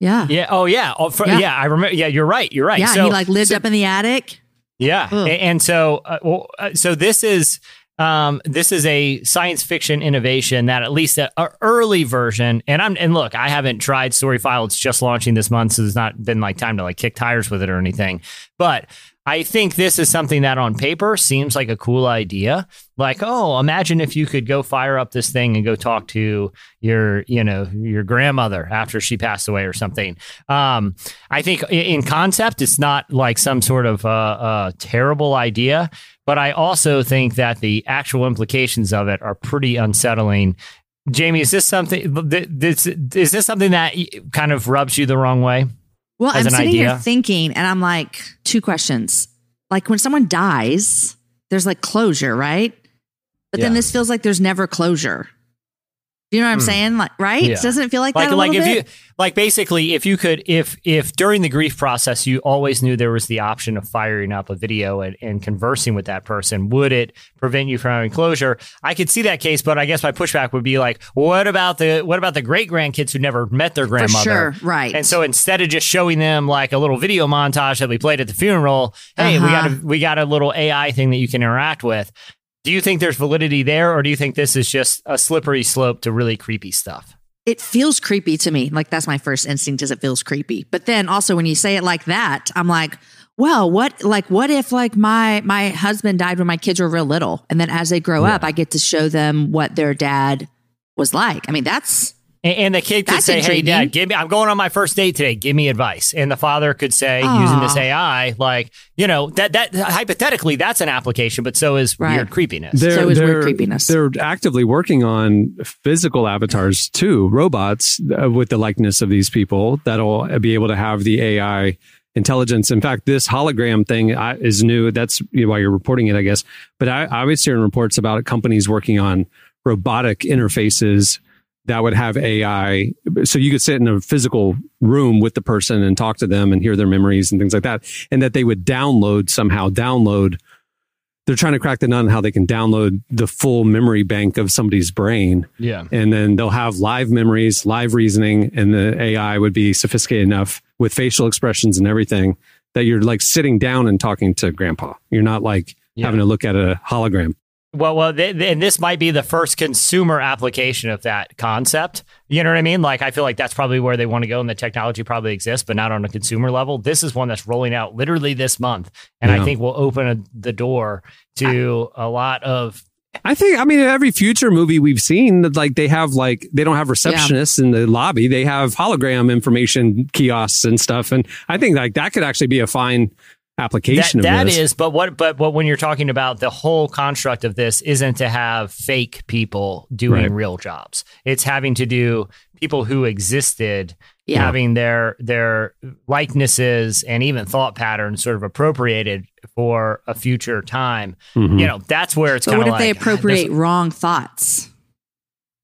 Yeah. Yeah. Oh, yeah. Oh, for, yeah. Yeah. I remember. Yeah, you're right. You're right. Yeah, So, he like lived so- up in the attic. Yeah, Ugh. A- and so uh, well, uh, so this is um, this is a science fiction innovation that at least a, a early version. And I'm and look, I haven't tried Storyfile; it's just launching this month, so there's not been like time to like kick tires with it or anything. But I think this is something that on paper seems like a cool idea. Like, oh, imagine if you could go fire up this thing and go talk to your, you know, your grandmother after she passed away or something. Um, I think in concept, it's not like some sort of uh, uh, terrible idea, but I also think that the actual implications of it are pretty unsettling. Jamie, is this something? This is this something that kind of rubs you the wrong way? Well, as I'm an sitting idea? here thinking, and I'm like, two questions. Like when someone dies, there's like closure, right? But then this feels like there's never closure. You know what I'm Hmm. saying? Like, right? Yeah. Doesn't it feel like, like that a like if bit? you like basically if you could if if during the grief process you always knew there was the option of firing up a video and, and conversing with that person would it prevent you from having closure i could see that case but i guess my pushback would be like what about the what about the great grandkids who never met their grandmother sure, right. and so instead of just showing them like a little video montage that we played at the funeral hey we got Uh-huh. a we got a little ai thing that you can interact with do you think there's validity there or do you think this is just a slippery slope to really creepy stuff it feels creepy to me. Like that's my first instinct is it feels creepy. But then also when you say it like that, I'm like, well, what like what if like my my husband died when my kids were real little and then as they grow up, I get to show them what their dad was like. I mean, that's And, and the kid could That's say, "Hey. Dad, give me. I'm going on my first date today. Give me advice." And the father could say, using this AI, like you know, that that hypothetically that's an application, but so is Right. weird creepiness. They're, So is weird creepiness. They're actively working on physical avatars too, robots uh, with the likeness of these people that'll be able to have the AI intelligence. In fact, this hologram thing uh, is new. That's you know, why you're reporting it, I guess. But I, I was hearing reports about companies working on robotic interfaces that would have AI. So you could sit in a physical room with the person and talk to them and hear their memories and things like that. And that they would download somehow, download they're trying to crack the nut on how they can download the full memory bank of somebody's brain. Yeah. And then they'll have live memories, live reasoning, and the AI would be sophisticated enough with facial expressions and everything that you're like sitting down and talking to grandpa. You're not like Yeah. having to look at a hologram. Well, well, th- th- and this might be the first consumer application of that concept. You know what I mean? Like, I feel like that's probably where they want to go, and the technology probably exists, but not on a consumer level. This is one that's rolling out literally this month, and I Yeah. think will open a, the door to a lot of. I think, I mean, every future movie we've seen, like they have like, they don't have receptionists in the lobby. They have hologram information kiosks and stuff. And I think like that could actually be a fine application That, of that this. is, but what, but what when you're talking about the whole construct of this isn't to have fake people doing Right. real jobs. It's having to do people who existed Yeah. having their their likenesses and even thought patterns sort of appropriated for a future time. Mhm. You know, that's where it's But kind what if they like, God, appropriate wrong thoughts?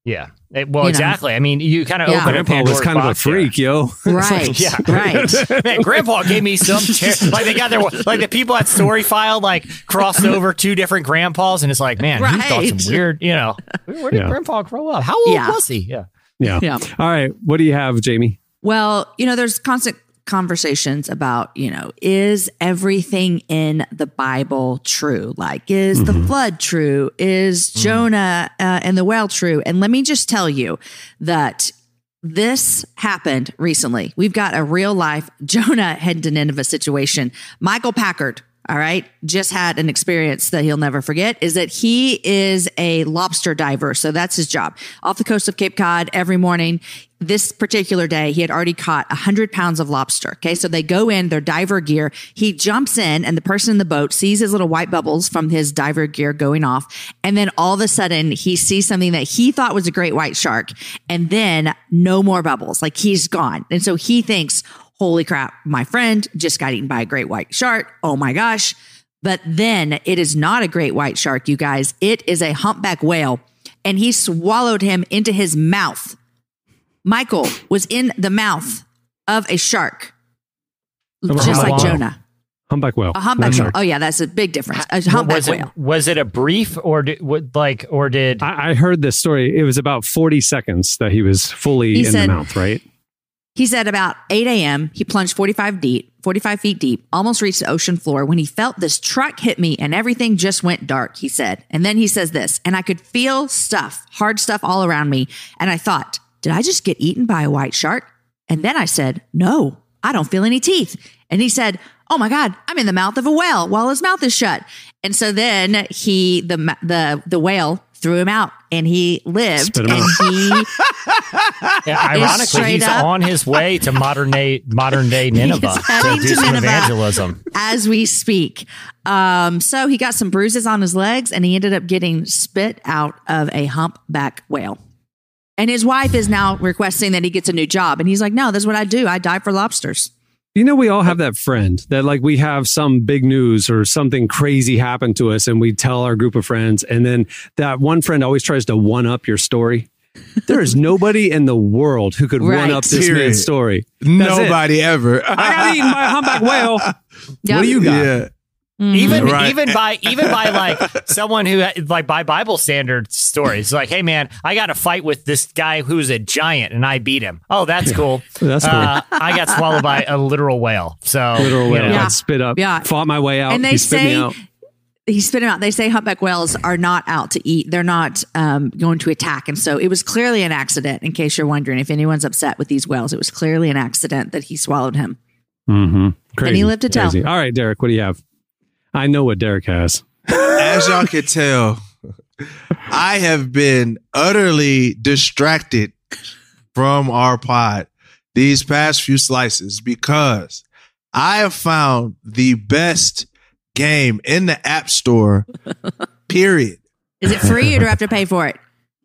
Yeah. It- well, You know. exactly. I mean, you kind of Yeah. open a Grandpa was kind of a box here. freak, yo. [laughs] Right. Yeah, Right. [laughs] Man, Grandpa gave me some [laughs] chair. Like they got their like the people at Story File like crossed over two different grandpas, and it's like, man, he thought Right. some weird. You know, where did Yeah. Grandpa grow up? How old Yeah. was he? Yeah. Yeah. Yeah. All right. What do you have, Jamie? Well, you know, there's constant conversations about, you know, is everything in the Bible true? Like, is the flood true? Is Jonah uh, and the whale true? And let me just tell you that this happened recently. We've got a real life [laughs] Jonah heading to Nineveh situation. Michael Packard, all right, just had an experience that he'll never forget is that he is a lobster diver. So that's his job. Off the coast of Cape Cod every morning. This particular day, he had already caught 100 pounds of lobster. Okay. So they go in their diver gear. He jumps in, and the person in the boat sees his little white bubbles from his diver gear going off. And then all of a sudden, he sees something that he thought was a great white shark. And then no more bubbles. Like he's gone. And so he thinks, holy crap, my friend just got eaten by a great white shark. Oh my gosh. But then it is not a great white shark, you guys. It is a humpback whale. And he swallowed him into his mouth. Michael was in the mouth of a shark, Of just like whale. Jonah. Humpback whale. A humpback Not whale. Oh, yeah, that's a big difference. A humpback was it? whale. Was it a brief or did, what, like or did I, I heard this story. It was about 40 seconds that he was fully He in said- the mouth, right? He said about 8 a.m., he plunged 45 deep, 45 feet deep, almost reached the ocean floor when he felt this truck hit me and everything just went dark, he said. And then he says this, and I could feel stuff, hard stuff all around me. And I thought, did I just get eaten by a white shark? And then I said, no, I don't feel any teeth. And he said, oh my God, I'm in the mouth of a whale while his mouth is shut. And so then he, the, the, the whale threw him out and he lived Spit him and out. he [laughs] Yeah, ironically, he's up- on his way to modern day modern day [laughs] Nineveh to do to some Nineveh. evangelism. as we speak. Um, so he got some bruises on his legs and he ended up getting spit out of a humpback whale. And his wife is now requesting that he gets a new job. And he's like, no, this is what I do. I dive for lobsters. You know, we all have that friend that like we have some big news or something crazy happen to us and we tell our group of friends. And then that one friend always tries to one up your story. There is nobody in the world who could one up this Period. man's story. That's it. Nobody ever. I got eaten by a humpback whale. Yep. What do you got? Yeah. Even Right. even [laughs] by even by like someone who like by Bible standard stories, like, hey man, I got a fight with this guy who's a giant and I beat him. Oh, that's cool. [laughs] That's cool. Uh, I got swallowed by a literal whale. So Literal you whale. know. Yeah. Got spit up. Yeah. Fought my way out. And they he spit say me out. he spit him out. They say humpback whales are not out to eat. They're not um, going to attack. And so it was clearly an accident, in case you're wondering if anyone's upset with these whales. It was clearly an accident that he swallowed him. Mm-hmm. Crazy. And he lived to tell. Crazy. All right, Derek, what do you have? I know what Derek has. As y'all can tell, I have been utterly distracted from our pod these past few slices because I have found the best game in the App Store, [laughs] period. Is it free or do I have to pay for it?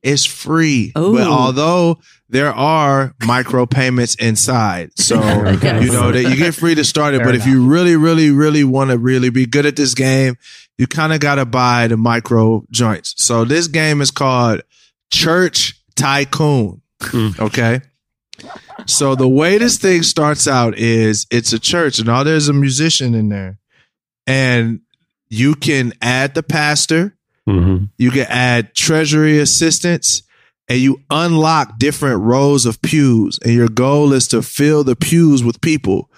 It's free. Ooh. But although there are micro payments inside. So [laughs] you know that you get free to start it. Fair but if you really, really, really want to really be good at this game, you kind of gotta buy the micro joints. So this game is called Church Tycoon. Hmm. Okay. So the way this thing starts out is it's a church and all there's a musician in there. And you can add the pastor, Mhm. you can add treasury assistants, and you unlock different rows of pews. And your goal is to fill the pews with people.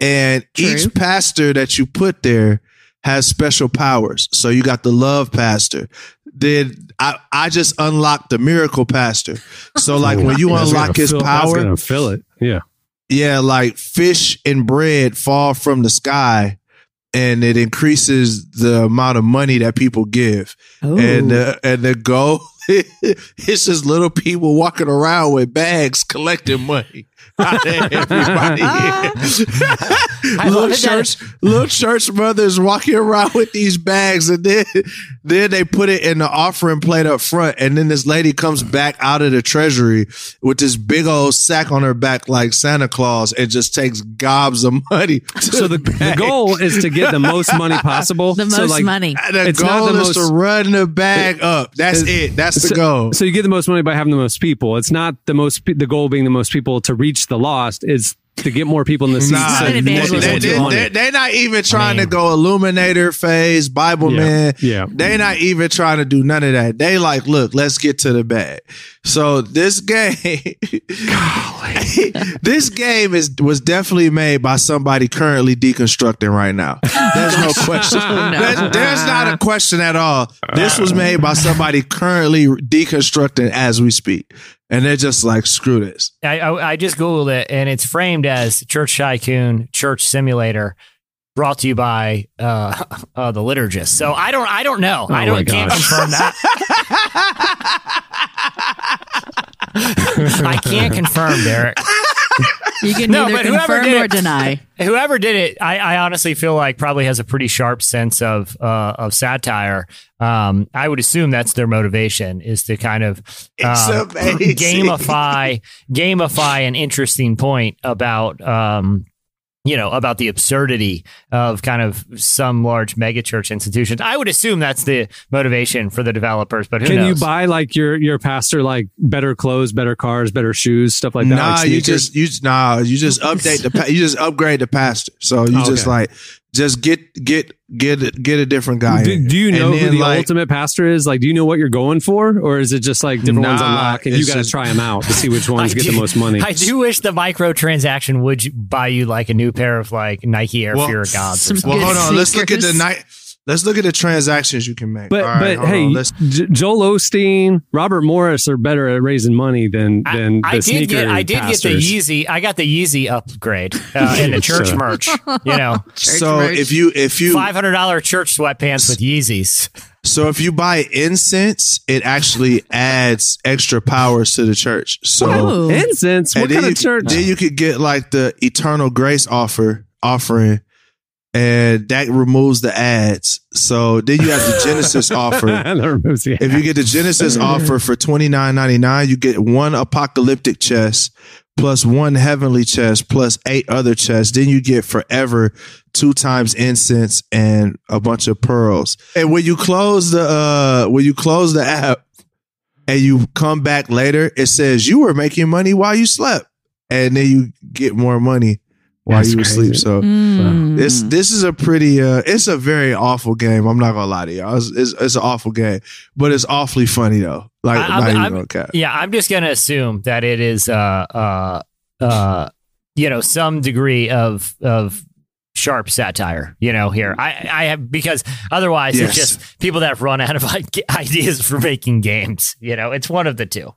And each pastor that you put there has special powers. So you got the love pastor. Then I, I just unlocked the miracle pastor. So like when you That's unlock his fill- power, gonna fill it. Yeah. yeah, like fish and bread fall from the sky and it increases the amount of money that people give. And uh, and the goal [laughs] it's just little people walking around with bags collecting money. [laughs] out of everybody. Ah. [laughs] little love that- church, little church mothers walking around with these bags, and then then they put it in the offering plate up front, and then this lady comes back out of the treasury with this big old sack on her back like Santa Claus, and just takes gobs of money. So the, the goal is to get the most money possible. [laughs] The So, most like, money. The It's not goal the is most- to run the bag up. That's It's- it. That's the so, goal. So you get the most money by having the most people. It's not the most. The goal being the most people to reach the lost. It's to get more people in the seats. Nah, so an more evangelism people they, get they, money. they, they're not even trying mean- to go Illuminator phase, Bible Yeah, man. yeah. They're not even trying to do none of that. They like, look, let's get to the bag. So this game, [laughs] this game is was definitely made by somebody currently deconstructing right now. There's no [laughs] oh, question. There's, there's not a question at all. This was made by somebody currently deconstructing as we speak, and they're just like, screw this. I, I, I just googled it, and it's framed as Church Tycoon Church Simulator, brought to you by uh, [laughs] uh, the liturgist. So I don't, I don't know. I Oh don't can't confirm that. [laughs] I can't confirm, Derek. [laughs] [laughs] You can No, neither but confirm did nor it- deny. [laughs] Whoever did it, I, I honestly feel like probably has a pretty sharp sense of uh, of satire. Um, I would assume that's their motivation is to kind of It's um, amazing. gamify gamify an interesting point about um, you know about the absurdity of kind of some large megachurch institutions. I would assume that's the motivation for the developers, but who Can you buy like your your pastor like better clothes, better cars, better shoes, stuff like that? Nah, like you just you nah, you just update the you just upgrade the pastor. So you Oh, just okay. like just get get get get a different guy. Do, do you And know who the like, ultimate pastor is? Like, do you know what you're going for, or is it just like different ones Nah, unlock and you got to just- try them out to see which [laughs] I ones get the most money? I do wish the microtransaction would buy you like a new pair of like Nike Air Well, Fear of Gods. Or something. Well, Good hold on. Let's look at the night. Let's look at the transactions you can make. But All right, but hey, on. Let's- J- Joel Osteen, Robert Morris are better at raising money than I- than the I, did sneaker get I did pastors. get the Yeezy. I got the Yeezy upgrade uh, [laughs] in the church Sure. merch. You know, [laughs] so merch. if you if you five hundred dollar church sweatpants with Yeezys. so if you buy incense, it actually adds extra powers to the church. So. Incense. What and then kind you, of church? Then you could get like the eternal grace offer offering, and that removes the ads. So then you have the Genesis [laughs] offer. The If you get the Genesis [laughs] offer for twenty nine ninety nine, you get one apocalyptic chest plus one heavenly chest plus eight other chests. Then you get forever two times incense and a bunch of pearls. And when you close the uh when you close the app and you come back later, it says you were making money while you slept. And then you get more money while That's you were asleep. So Mm. this this is a pretty uh it's a very awful game. I'm not gonna lie to y'all. It's, it's, it's an awful game, but it's awfully funny though. Like I, I'm, even I'm- gonna. Yeah, I'm just gonna assume that it is uh uh uh you know some degree of of sharp satire. You know here I I have because otherwise Yes. it's just people that have run out of [laughs] ideas for making games. You know, it's one of the two.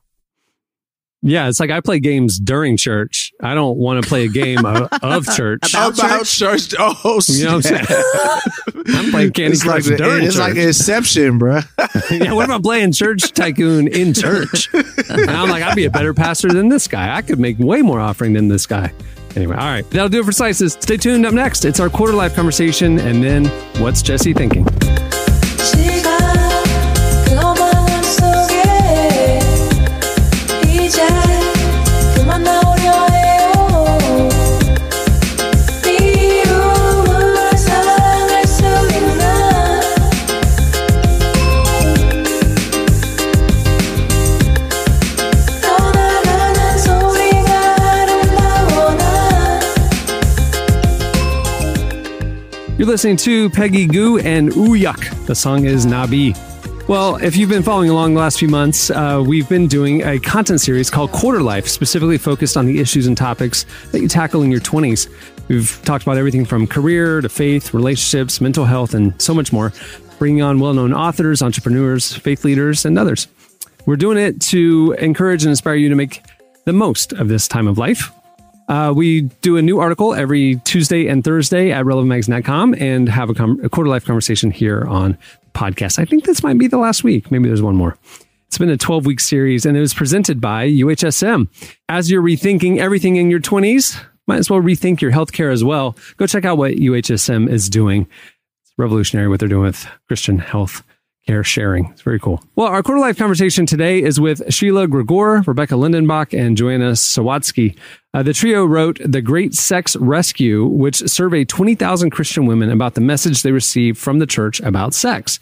Yeah, it's like I play games during church. I don't want to play a game of, [laughs] of church. How about, church? Oh, You know what I'm saying? [laughs] I'm playing Candy it's Crush like the- during it's church. like Inception, bro. [laughs] yeah, what about playing Church Tycoon in church? And I'm like, I'd be a better pastor than this guy. I could make way more offering than this guy. Anyway, all right. That'll do it for Slices. Stay tuned up next. It's our quarter life conversation. And then what's Jesse thinking? You're listening to Peggy Gou and OHHYUK. The song is Nabi. Well, if you've been following along the last few months, uh, we've been doing a content series called Quarter Life, specifically focused on the issues and topics that you tackle in your 20s. We've talked about everything from career to faith, relationships, mental health, and so much more, bringing on well known authors, entrepreneurs, faith leaders, and others. We're doing it to encourage and inspire you to make the most of this time of life. Uh, we do a new article every Tuesday and Thursday at relevantmags.com and have a, com- a quarter life conversation here on podcast. I think this might be the last week. Maybe there's one more. It's been a 12 week series and it was presented by UHSM. As you're rethinking everything in your 20s, might as well rethink your healthcare as well. Go check out what UHSM is doing. It's revolutionary what they're doing with Christian health care sharing. It's very cool. Well, our quarter life conversation today is with Sheila Gregoire, Rebecca Lindenbach, and Joanna Sawatsky. Uh, the trio wrote The Great Sex Rescue, which surveyed 20,000 Christian women about the message they received from the church about sex.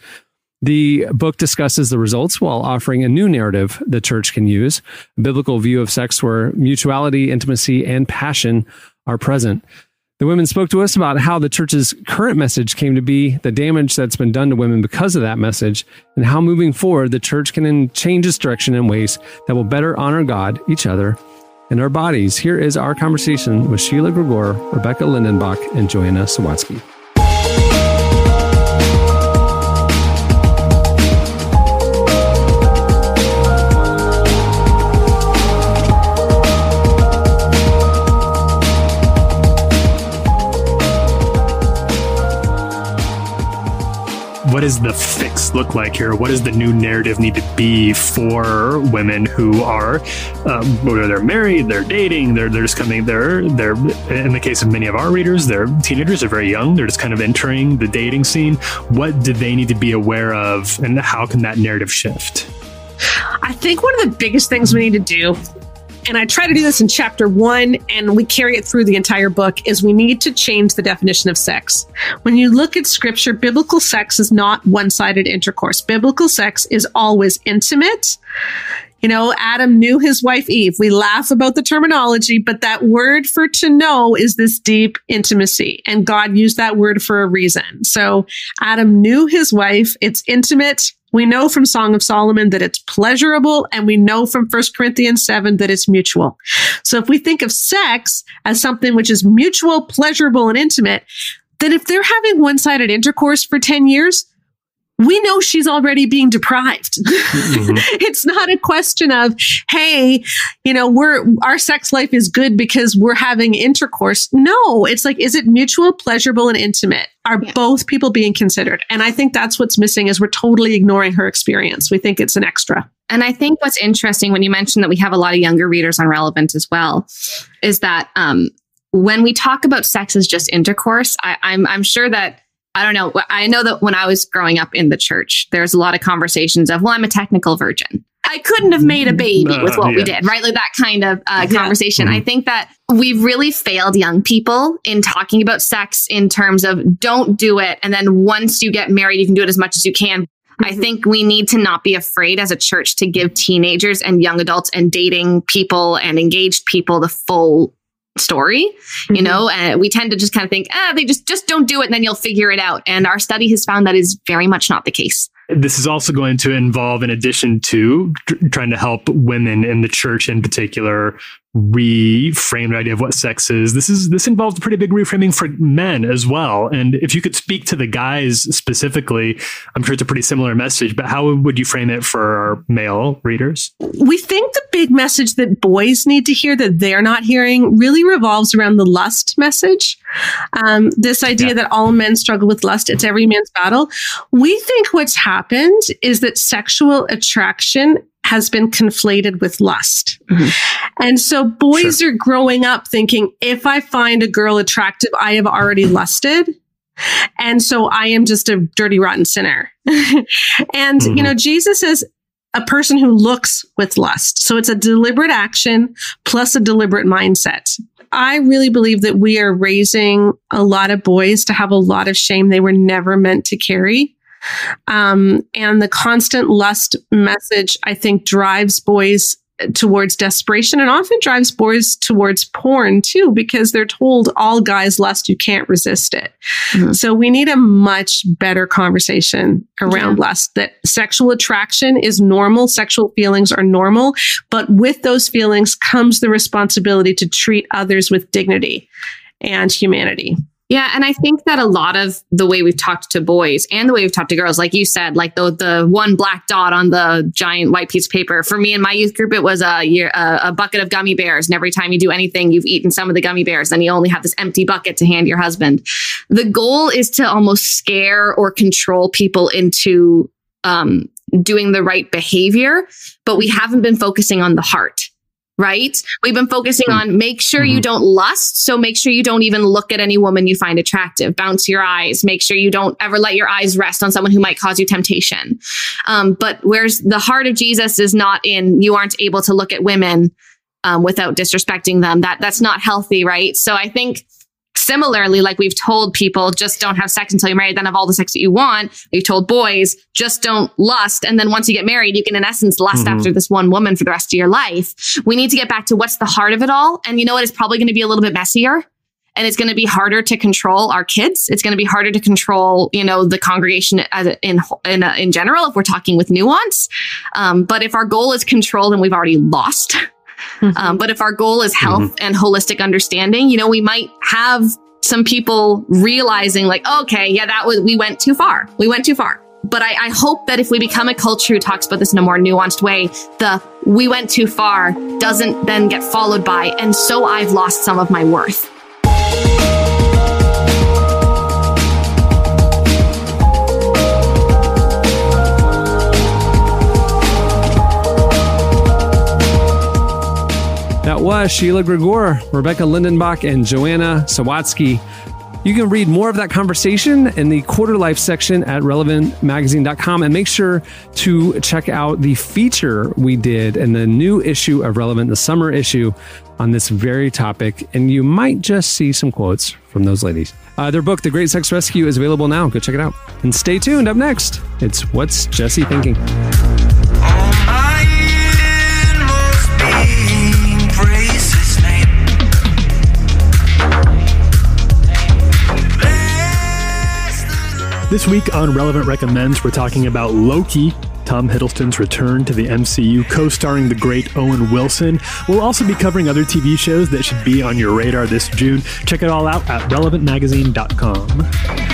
The book discusses the results while offering a new narrative the church can use, a biblical view of sex where mutuality, intimacy, and passion are present. The women spoke to us about how the church's current message came to be, the damage that's been done to women because of that message, and how moving forward the church can change its direction in ways that will better honor God, each other, and our bodies. Here is our conversation with Sheila Gregoire, Rebecca Lindenbach, and Joanna Sawatsky. Does the fix look like here? What does the new narrative need to be for women who are, um, whether they're married, they're dating, they're, they're just coming, they're, they're, in the case of many of our readers, they're teenagers, they're very young, they're just kind of entering the dating scene. What do they need to be aware of and how can that narrative shift? I think one of the biggest things we need to do, and I try to do this in chapter one, and we carry it through the entire book, is we need to change the definition of sex. When you look at scripture, biblical sex is not one sided intercourse. Biblical sex is always intimate. You know, Adam knew his wife Eve. We laugh about the terminology, but that word for to know is this deep intimacy. And God used that word for a reason. So Adam knew his wife. It's intimate. We know from Song of Solomon that it's pleasurable, and we know from 1 Corinthians 7 that it's mutual. So if we think of sex as something which is mutual, pleasurable, and intimate, then if they're having one sided intercourse for 10 years, we know she's already being deprived. [laughs] it's not a question of, hey, you know, we're our sex life is good because we're having intercourse. No, it's like, is it mutual, pleasurable, and intimate? Are both people being considered? And I think that's what's missing is we're totally ignoring her experience. We think it's an extra. And I think what's interesting when you mentioned that we have a lot of younger readers on Relevant as well, is that um, when we talk about sex as just intercourse, I, I'm I'm sure that I don't know. I know that when I was growing up in the church, there's a lot of conversations of, well, I'm a technical virgin. I couldn't have made a baby with what Uh, we did, right? Like that kind of uh, conversation. I think that we've really failed young people in talking about sex in terms of don't do it. And then once you get married, you can do it as much as you can. I think we need to not be afraid as a church to give teenagers and young adults and dating people and engaged people the full story you know and we tend to just kind of think ah they just just don't do it and then you'll figure it out. And our study has found that is very much not the case This is also going to involve, in addition to tr- trying to help women in the church in particular reframe the idea of what sex is. This is this involves a pretty big reframing for men as well. And if you could speak to the guys specifically, I'm sure it's a pretty similar message. But how would you frame it for our male readers? we think the big message that boys need to hear that they're not hearing really revolves around the lust message. Um, this idea that all men struggle with lust, it's every man's battle. We think what's happened is that sexual attraction has been conflated with lust. Mm-hmm. And so boys are growing up thinking, if I find a girl attractive, I have already lusted. And so I am just a dirty, rotten sinner. [laughs] and, you mm-hmm. know, Jesus says, a person who looks with lust. So it's a deliberate action plus a deliberate mindset. I really believe that we are raising a lot of boys to have a lot of shame they were never meant to carry. Um, and the constant lust message, I think, drives boys towards desperation and often drives boys towards porn too because they're told all guys lust you can't resist it. So we need a much better conversation around lust that sexual attraction is normal sexual feelings are normal but with those feelings comes the responsibility to treat others with dignity and humanity Yeah, and I think that a lot of the way we've talked to boys and the way we've talked to girls, like you said, like the the one black dot on the giant white piece of paper. For me in my youth group, it was a a bucket of gummy bears, and every time you do anything, you've eaten some of the gummy bears, and you only have this empty bucket to hand your husband. The goal is to almost scare or control people into um, doing the right behavior, but we haven't been focusing on the heart right? We've been focusing on make sure you don't lust. So make sure you don't even look at any woman you find attractive. Bounce your eyes. Make sure you don't ever let your eyes rest on someone who might cause you temptation. Um, but where's the heart of Jesus is not in you aren't able to look at women um, without disrespecting them. That that's not healthy, right? So I think similarly, like we've told people, just don't have sex until you're married, then have all the sex that you want. We've told boys, just don't lust. And then once you get married, you can, in essence, lust Mhm. after this one woman for the rest of your life. We need to get back to what's the heart of it all. And you know what? It's probably going to be a little bit messier. And it's going to be harder to control our kids. It's going to be harder to control, you know, the congregation as in in, uh, in general. If we're talking with nuance, um, but if our goal is control, then we've already lost. Um, but if our goal is health and holistic understanding, you know, we might have some people realizing like, okay, yeah, that was, we went too far. We went too far. But I, I hope that if we become a culture who talks about this in a more nuanced way, the we went too far doesn't then get followed by, and so I've lost some of my worth. That was Sheila Gregoire, Rebecca Lindenbach, and Joanna Sawatsky. You can read more of that conversation in the quarter life section at relevantmagazine.com and make sure to check out the feature we did in the new issue of Relevant, the summer issue, on this very topic. And you might just see some quotes from those ladies. Uh, their book, The Great Sex Rescue, is available now. Go check it out. And stay tuned. Up next, it's What's Jesse Thinking? This week on Relevant Recommends, we're talking about Loki, Tom Hiddleston's return to the MCU, co starring the great Owen Wilson. We'll also be covering other TV shows that should be on your radar this June. Check it all out at relevantmagazine.com.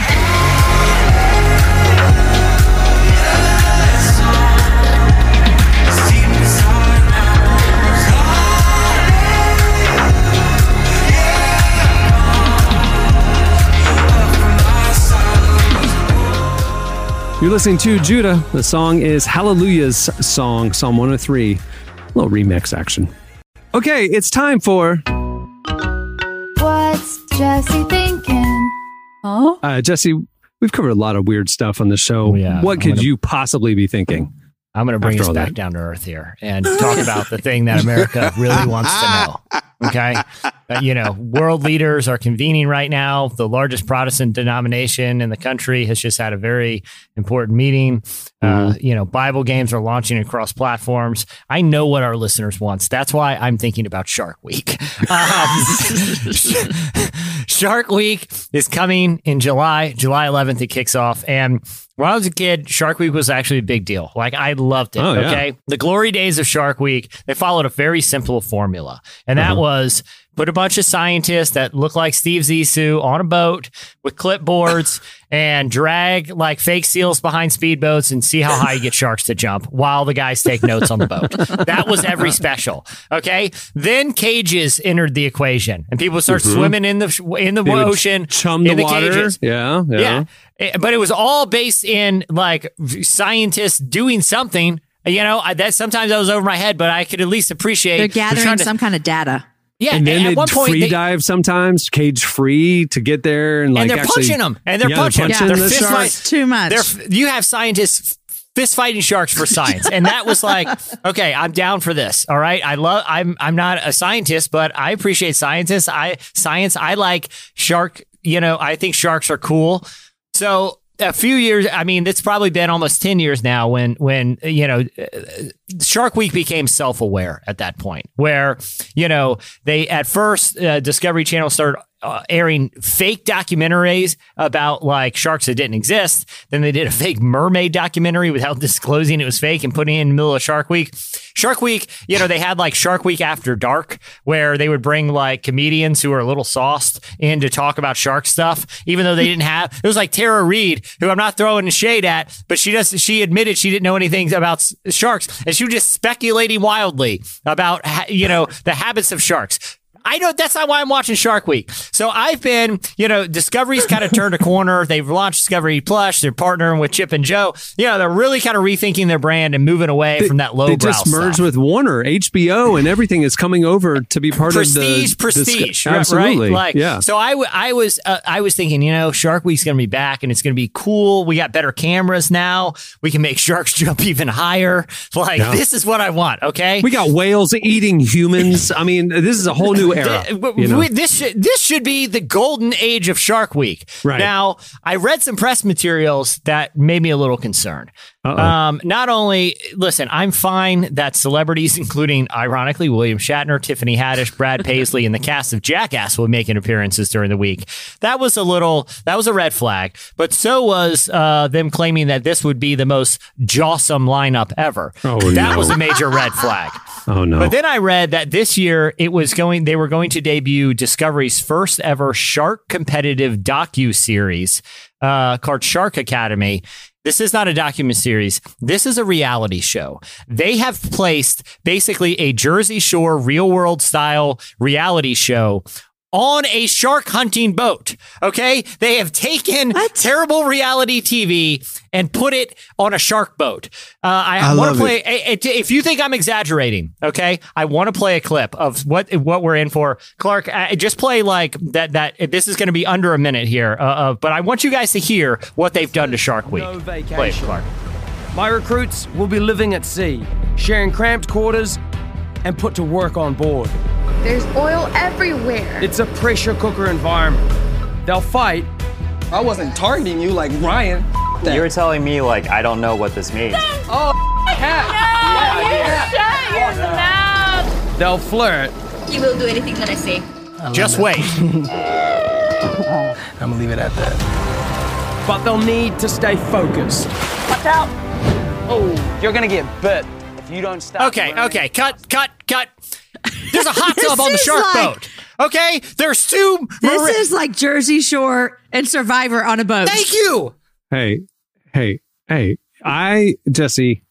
You're listening to Judah. The song is Hallelujah's song, Psalm 103. A little remix action. Okay, it's time for What's Jesse thinking? Oh, uh, Jesse. We've covered a lot of weird stuff on the show. yeah. What I'm could gonna- you possibly be thinking? I'm going to bring After us back that. down to earth here and talk about the thing that America [laughs] really wants to know. Okay. [laughs] Uh, you know, world leaders are convening right now. The largest Protestant denomination in the country has just had a very important meeting. Uh, you know, Bible games are launching across platforms. I know what our listeners wants. That's why I'm thinking about Shark Week. [laughs] Um, Shark Week is coming in July, July 11th. It kicks off. And when I was a kid, Shark Week was actually a big deal. Like I loved it. Oh, yeah. okay. The glory days of Shark Week, they followed a very simple formula. And that Uh-huh. was put a bunch of scientists that look like Steve Zissou on a boat with clipboards [laughs] and drag like fake seals behind speedboats and see how high you get [laughs] sharks to jump while the guys take notes on the boat. That was every special. Okay. Then cages entered the equation and people start Mhm. swimming in the in the They ocean, chum the in the water. cages. Yeah, yeah. Eh, But it was all based in like scientists doing something. You know, I, that sometimes that was over my head, but I could at least appreciate They're trying gathering to- some kind of data. Yeah, and then at they one point free they- dive sometimes, cage free to get there, and like and they're actually, punching them, and they're Yeah, punching, punching them. the They're fist shark. fight- Too much. They're, you have scientists fist fighting sharks for science, and that was like, okay, I'm down for this. All right, I love. I'm I'm not a scientist, but I appreciate scientists. I science. I like shark. You know, I think sharks are cool. So a few years. I mean, it's probably been almost ten years now when when you know Shark Week became self aware at that point, where you know they at first uh, Discovery Channel started. Uh, airing fake documentaries about like sharks that didn't exist. Then they did a fake mermaid documentary without [laughs] disclosing it was fake and putting it in the middle of Shark Week. Shark Week, you know, they had like Shark Week After Dark, where they would bring like comedians who are a little sauced in to talk about shark stuff, even though they didn't have. [laughs] It was like Tara Reid, who I'm not throwing shade at, but she does. She admitted she didn't know anything about sharks, and she was just speculating wildly about you know the habits of sharks. I know that's not why I'm watching Shark Week. So I've been, you know, Discovery's kind of [laughs] turned a corner. They've launched Discovery Plus. They're partnering with Chip and Joe. You know, they're really kind of rethinking their brand and moving away from that low They just merged with Warner, HBO, and everything is coming over to be part prestige, of the prestige, right? Absolutely, Like, yeah. So I, w- I was, uh, I was thinking, you know, Shark Week's going to be back, and it's going to be cool. We got better cameras now. We can make [laughs] sharks jump even higher. Like, Yeah. this is what I want. Okay, We got whales eating humans. I mean, this is a whole new era. Th- w- you know? this should, this should be the golden age of Shark Week. Right. Now, I read some press materials that made me a little concerned. Uh-oh. Um, not only, listen, I'm fine that celebrities, [laughs] including ironically William Shatner, Tiffany Haddish, Brad Paisley, and the cast of Jackass will be making appearances during the week. That was a little, that was a red flag. But so was uh, them claiming that this would be the most jawsome lineup ever. Oh, that no. was a major red flag. [laughs] oh no! But then I read that this year it was going they were going to debut Discovery's first ever shark competitive docu series uh, called Shark Academy. This is not a document series. This is a reality show. They have placed basically a Jersey Shore real world style reality show on a shark hunting boat. Okay. They have taken terrible reality TV and put it on a shark boat. Uh, I, I want to play. eh, If you think I'm exaggerating, okay, I want to play a clip of what what we're in for. Clark, uh, just play like that. That this is going to be under a minute here, uh, uh, but I want you guys to hear what they've done to Shark Week. No Play it. Clark. My recruits will be living at sea, sharing cramped quarters, and put to work on board. There's oil everywhere. It's a pressure cooker environment. They'll fight. I wasn't targeting you like Ryan. You were telling me like I don't know what this means. Oh, cat! Shut up! They'll flirt. You will do anything that I say. Just wait. [laughs] I'm gonna leave it at that. But they'll need to stay focused. Watch out! Oh, you're gonna get bit if you don't stop. Okay, okay, cut, cut, cut. There's a hot [laughs] tub on the shark like- boat. Okay, there's two. This mari- is like Jersey Shore and Survivor on a boat. Thank you. hey, hey, hey! I Jesse.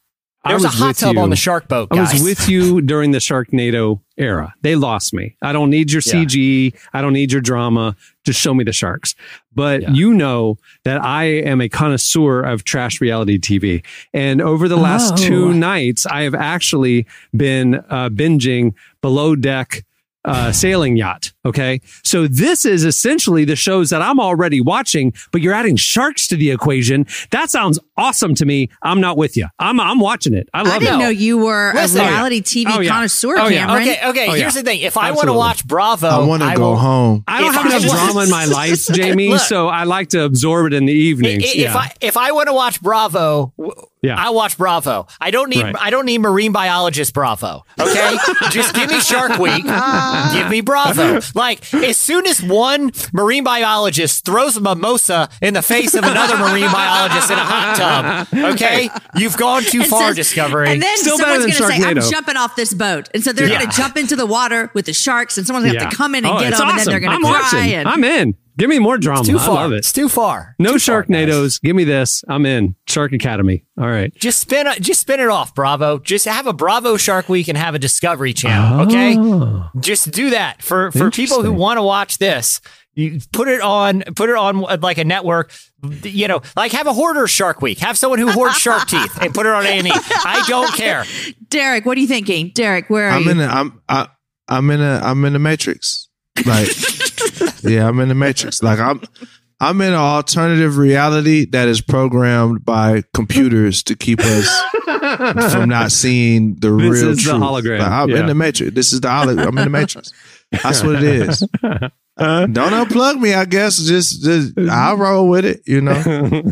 I There's a hot tub you. on the shark boat, I was with you during the Sharknado era. They lost me. I don't need your Yeah. CG. I don't need your drama. Just show me the sharks. But you know that I am a connoisseur of trash reality TV. And over the last Oh. two nights, I have actually been uh, binging Below Deck uh, Sailing Yacht. Okay. So this is essentially the shows that I'm already watching, but you're adding sharks to the equation. That sounds awesome to me. I'm not with you. I'm, I'm watching it. I love I didn't it. know you were Listen. a reality TV Oh, yeah. connoisseur, Oh, yeah. Cameron. Okay, okay. Oh, here's the thing. If I want to watch Bravo, I want to go will- home. I don't If have I enough [laughs] want- drama in my life, [laughs] Jamie, Look. so I like to absorb it in the I- evenings. If yeah. I if I want to watch Bravo, w- Yeah. I watch Bravo. I don't need Right. I don't need marine biologist Bravo. Okay, [laughs] just give me Shark Week. give me Bravo. Like as soon as one marine biologist throws a mimosa in the face of another marine biologist in a hot tub, okay, you've gone too And far, says- Discovery. And then Still someone's going to say, I'm jumping off this boat. And so they're Yeah. going to jump into the water with the sharks, and someone's going to have to come in and Oh, get it's them, and then they're going I'm to cry. watching. And I'm in. Give me more drama. it's too I far. love it. It's too far. No Too far, guys. Give me this. I'm in. Shark Academy. All right. Just spin, just spin it off, Bravo. Just have a Bravo Shark Week and have a Discovery Channel. Okay, Oh. just do that for for people who want to watch this. You put it on, put it on uh, like a network. You know, like have a hoarder Shark Week. Have someone who hoards [laughs] shark teeth and put it on A and E. I don't care. Derek, what are you thinking? Derek, where are I'm you? in a, I'm I, I'm in a I'm in the matrix. Like yeah, I'm in the matrix. Like I'm I'm in an alternative reality that is programmed by computers to keep us from [laughs] not seeing the This real is the hologram. Like, I'm Yeah. in the matrix. This is the hologram. I'm in the matrix. That's what it is. [laughs] Don't unplug me. I guess just, just I'll roll with it. You know. [laughs]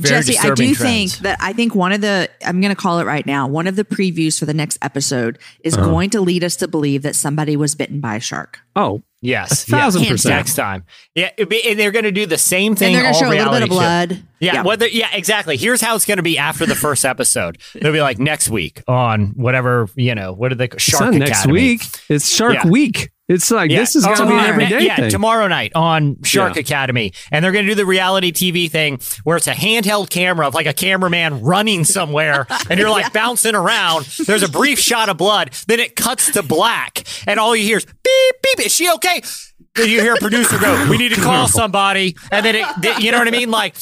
Jesse, I do think that I think one of the I'm going to call it right now. One of the previews for the next episode is Uh-huh. going to lead us to believe that somebody was bitten by a shark. Oh, Yes, A thousand yeah. percent. next time. Yeah, it'd be- and they're going to do the same thing. they're gonna all show a little bit of blood. Yeah, Yeah. whether yeah, exactly. Here's how it's going to be after the first episode. They'll be like next week on whatever you know. What are they? It's Shark not Academy. next week. It's Shark Yeah. Week. It's like Yeah. this is going to be an everyday Yeah, thing. tomorrow night on Shark Yeah. Academy, and they're going to do the reality TV thing where it's a handheld camera of like a cameraman running somewhere, [laughs] and you're like bouncing around. There's a brief shot of blood, then it cuts to black, and all you hear is beep beep. Is she okay? Then you hear a producer go, "We need to call [laughs] somebody," and then it, you know what I mean, like.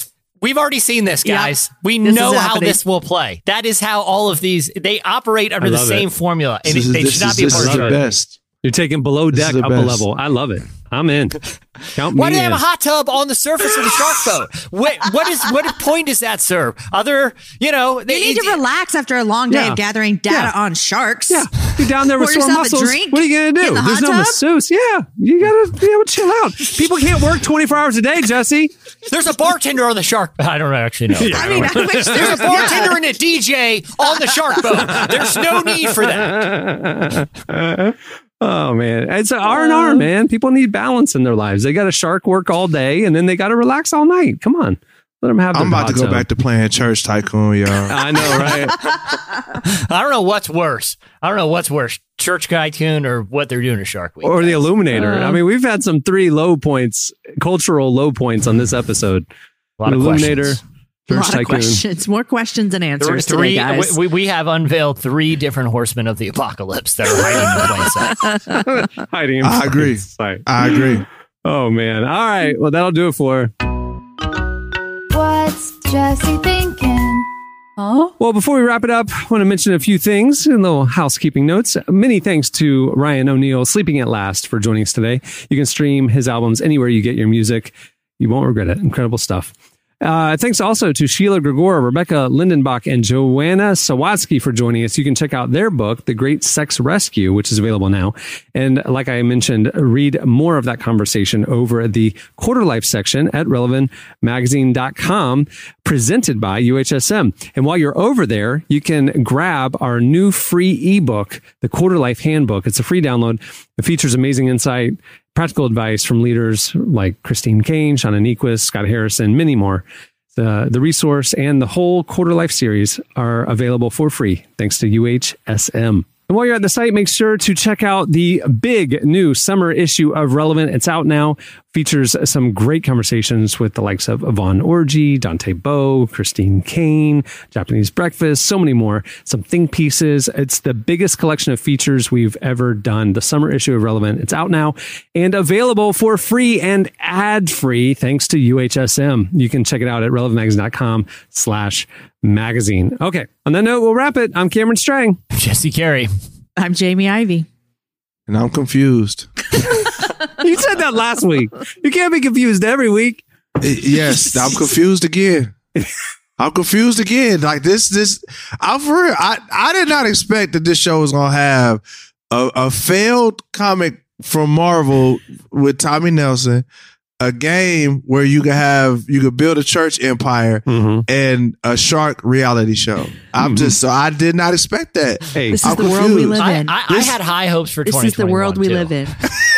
We've already seen this, Yeah. guys. We This know how this will play. That is how all of these they operate under the same it. formula, and This is- they this should not is- be a this part is of the it. best. You're taking below deck the up a level. I love it. I'm in. Count Why me do they in. have a hot tub on the surface of the shark boat? What, what is what point is that sir? Other, you know, You need to relax after a long day Yeah. of gathering data Yeah. on sharks. Yeah, you're down there with Pour sore yourself a muscles. drink, what are you gonna do? the There's no tub. masseuse. Yeah, you gotta be able to chill out. People can't work 24 hours a day, Jesse. There's a bartender on the shark. I don't actually know. [laughs] Yeah, I mean, I wish There's a was bartender and a DJ on the shark boat. There's no need for that. [laughs] oh man, it's an R and R, man. People need balance in their lives. They got to shark work all day, and then they got to relax all night. Come on, let them have. I'm about to go tub. back to playing Church Tycoon, y'all. [laughs] I know, right? [laughs] I don't know what's worse. I don't know what's worse, Church Tycoon or what they're doing to Shark Week. or the Illuminator. Uh, I mean, we've had some three low points, cultural low points on this episode. A lot of Illuminator, questions. A Church lot of Tycoon. questions, more questions than answers Three, today, guys. we, we have unveiled three different horsemen of the apocalypse that are hiding in plain sight. [laughs] Hiding in I plain agree. sight. I agree. Oh man! All right, well that'll do it for. What's Jesse thinking? Huh? Well, before we wrap it up, I want to mention a few things and little housekeeping notes. Many thanks to Ryan O'Neal, Sleeping at Last, for joining us today. You can stream his albums anywhere you get your music. You won't regret it. Incredible stuff. Uh, thanks also to Sheila Gregoire, Rebecca Lindenbach, and Joanna Sawatsky for joining us. You can check out their book, The Great Sex Rescue, which is available now. And like I mentioned, read more of that conversation over at the Quarter Life section at relevantmagazine.com, presented by UHSM. And while you're over there, you can grab our new free ebook, The Quarter Life Handbook. It's a free download. It features amazing insight, practical advice from leaders like Christine Caine, Shauna Niequist, Scott Harrison, many more. The, the resource and the whole Quarter Life series are available for free thanks to UHSM. And while you're at the site, make sure to check out the big new summer issue of Relevant. It's out now. Features some great conversations with the likes of Yvonne Orji, Dante Bowe, Christine Caine, Japanese Breakfast, so many more. Some think pieces. It's the biggest collection of features we've ever done. The summer issue of Relevant. It's out now and available for free and ad free thanks to UHSM. You can check it out at relevantmagazine.com slash magazine. Okay. On that note, we'll wrap it. I'm Cameron Strang. Jesse Carey. I'm Jamie Ivey. And I'm confused. [laughs] You said that last week. You can't be confused every week. yes, I'm confused again. I'm confused again. Like this, this. I'm for real. I I did not expect that this show was gonna have a, a failed comic from Marvel with Tommy Nelson, a game where you could have you could build a church empire mm-hmm. and a shark reality show. I'm mm-hmm. just so I did not expect that. Hey, This is I'm the world we live in. I, I had high hopes for this is the world we 2021, live in. [laughs]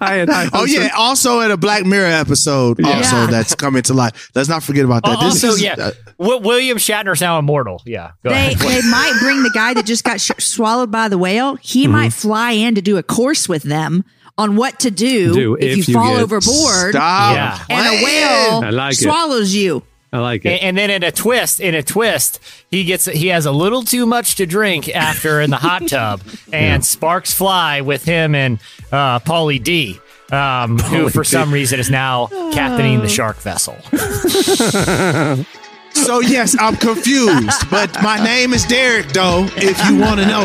I had high Oh yeah! for- Also, in a Black Mirror episode, also Yeah. that's coming to life. Let's not forget about that. Oh, This also, is- yeah, uh, Wi- William Shatner's now immortal. Yeah, go They ahead. they might bring the guy that just got sh- swallowed by the whale. He might fly in to do a course with them on what to do, Do if, if you, you fall overboard Stop Yeah. and a whale I like it. swallows you. I like it. and then in a twist, in a twist, he gets he has a little too much to drink after in the hot tub, [laughs] and sparks fly with him and uh, Pauly D, um, [laughs] who for some reason is now captaining the shark vessel. [laughs] So yes, I'm confused, but my name is Derek. Though, if you want to know,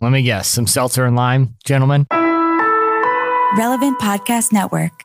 Let me guess, some seltzer and lime, gentlemen. Relevant Podcast Network.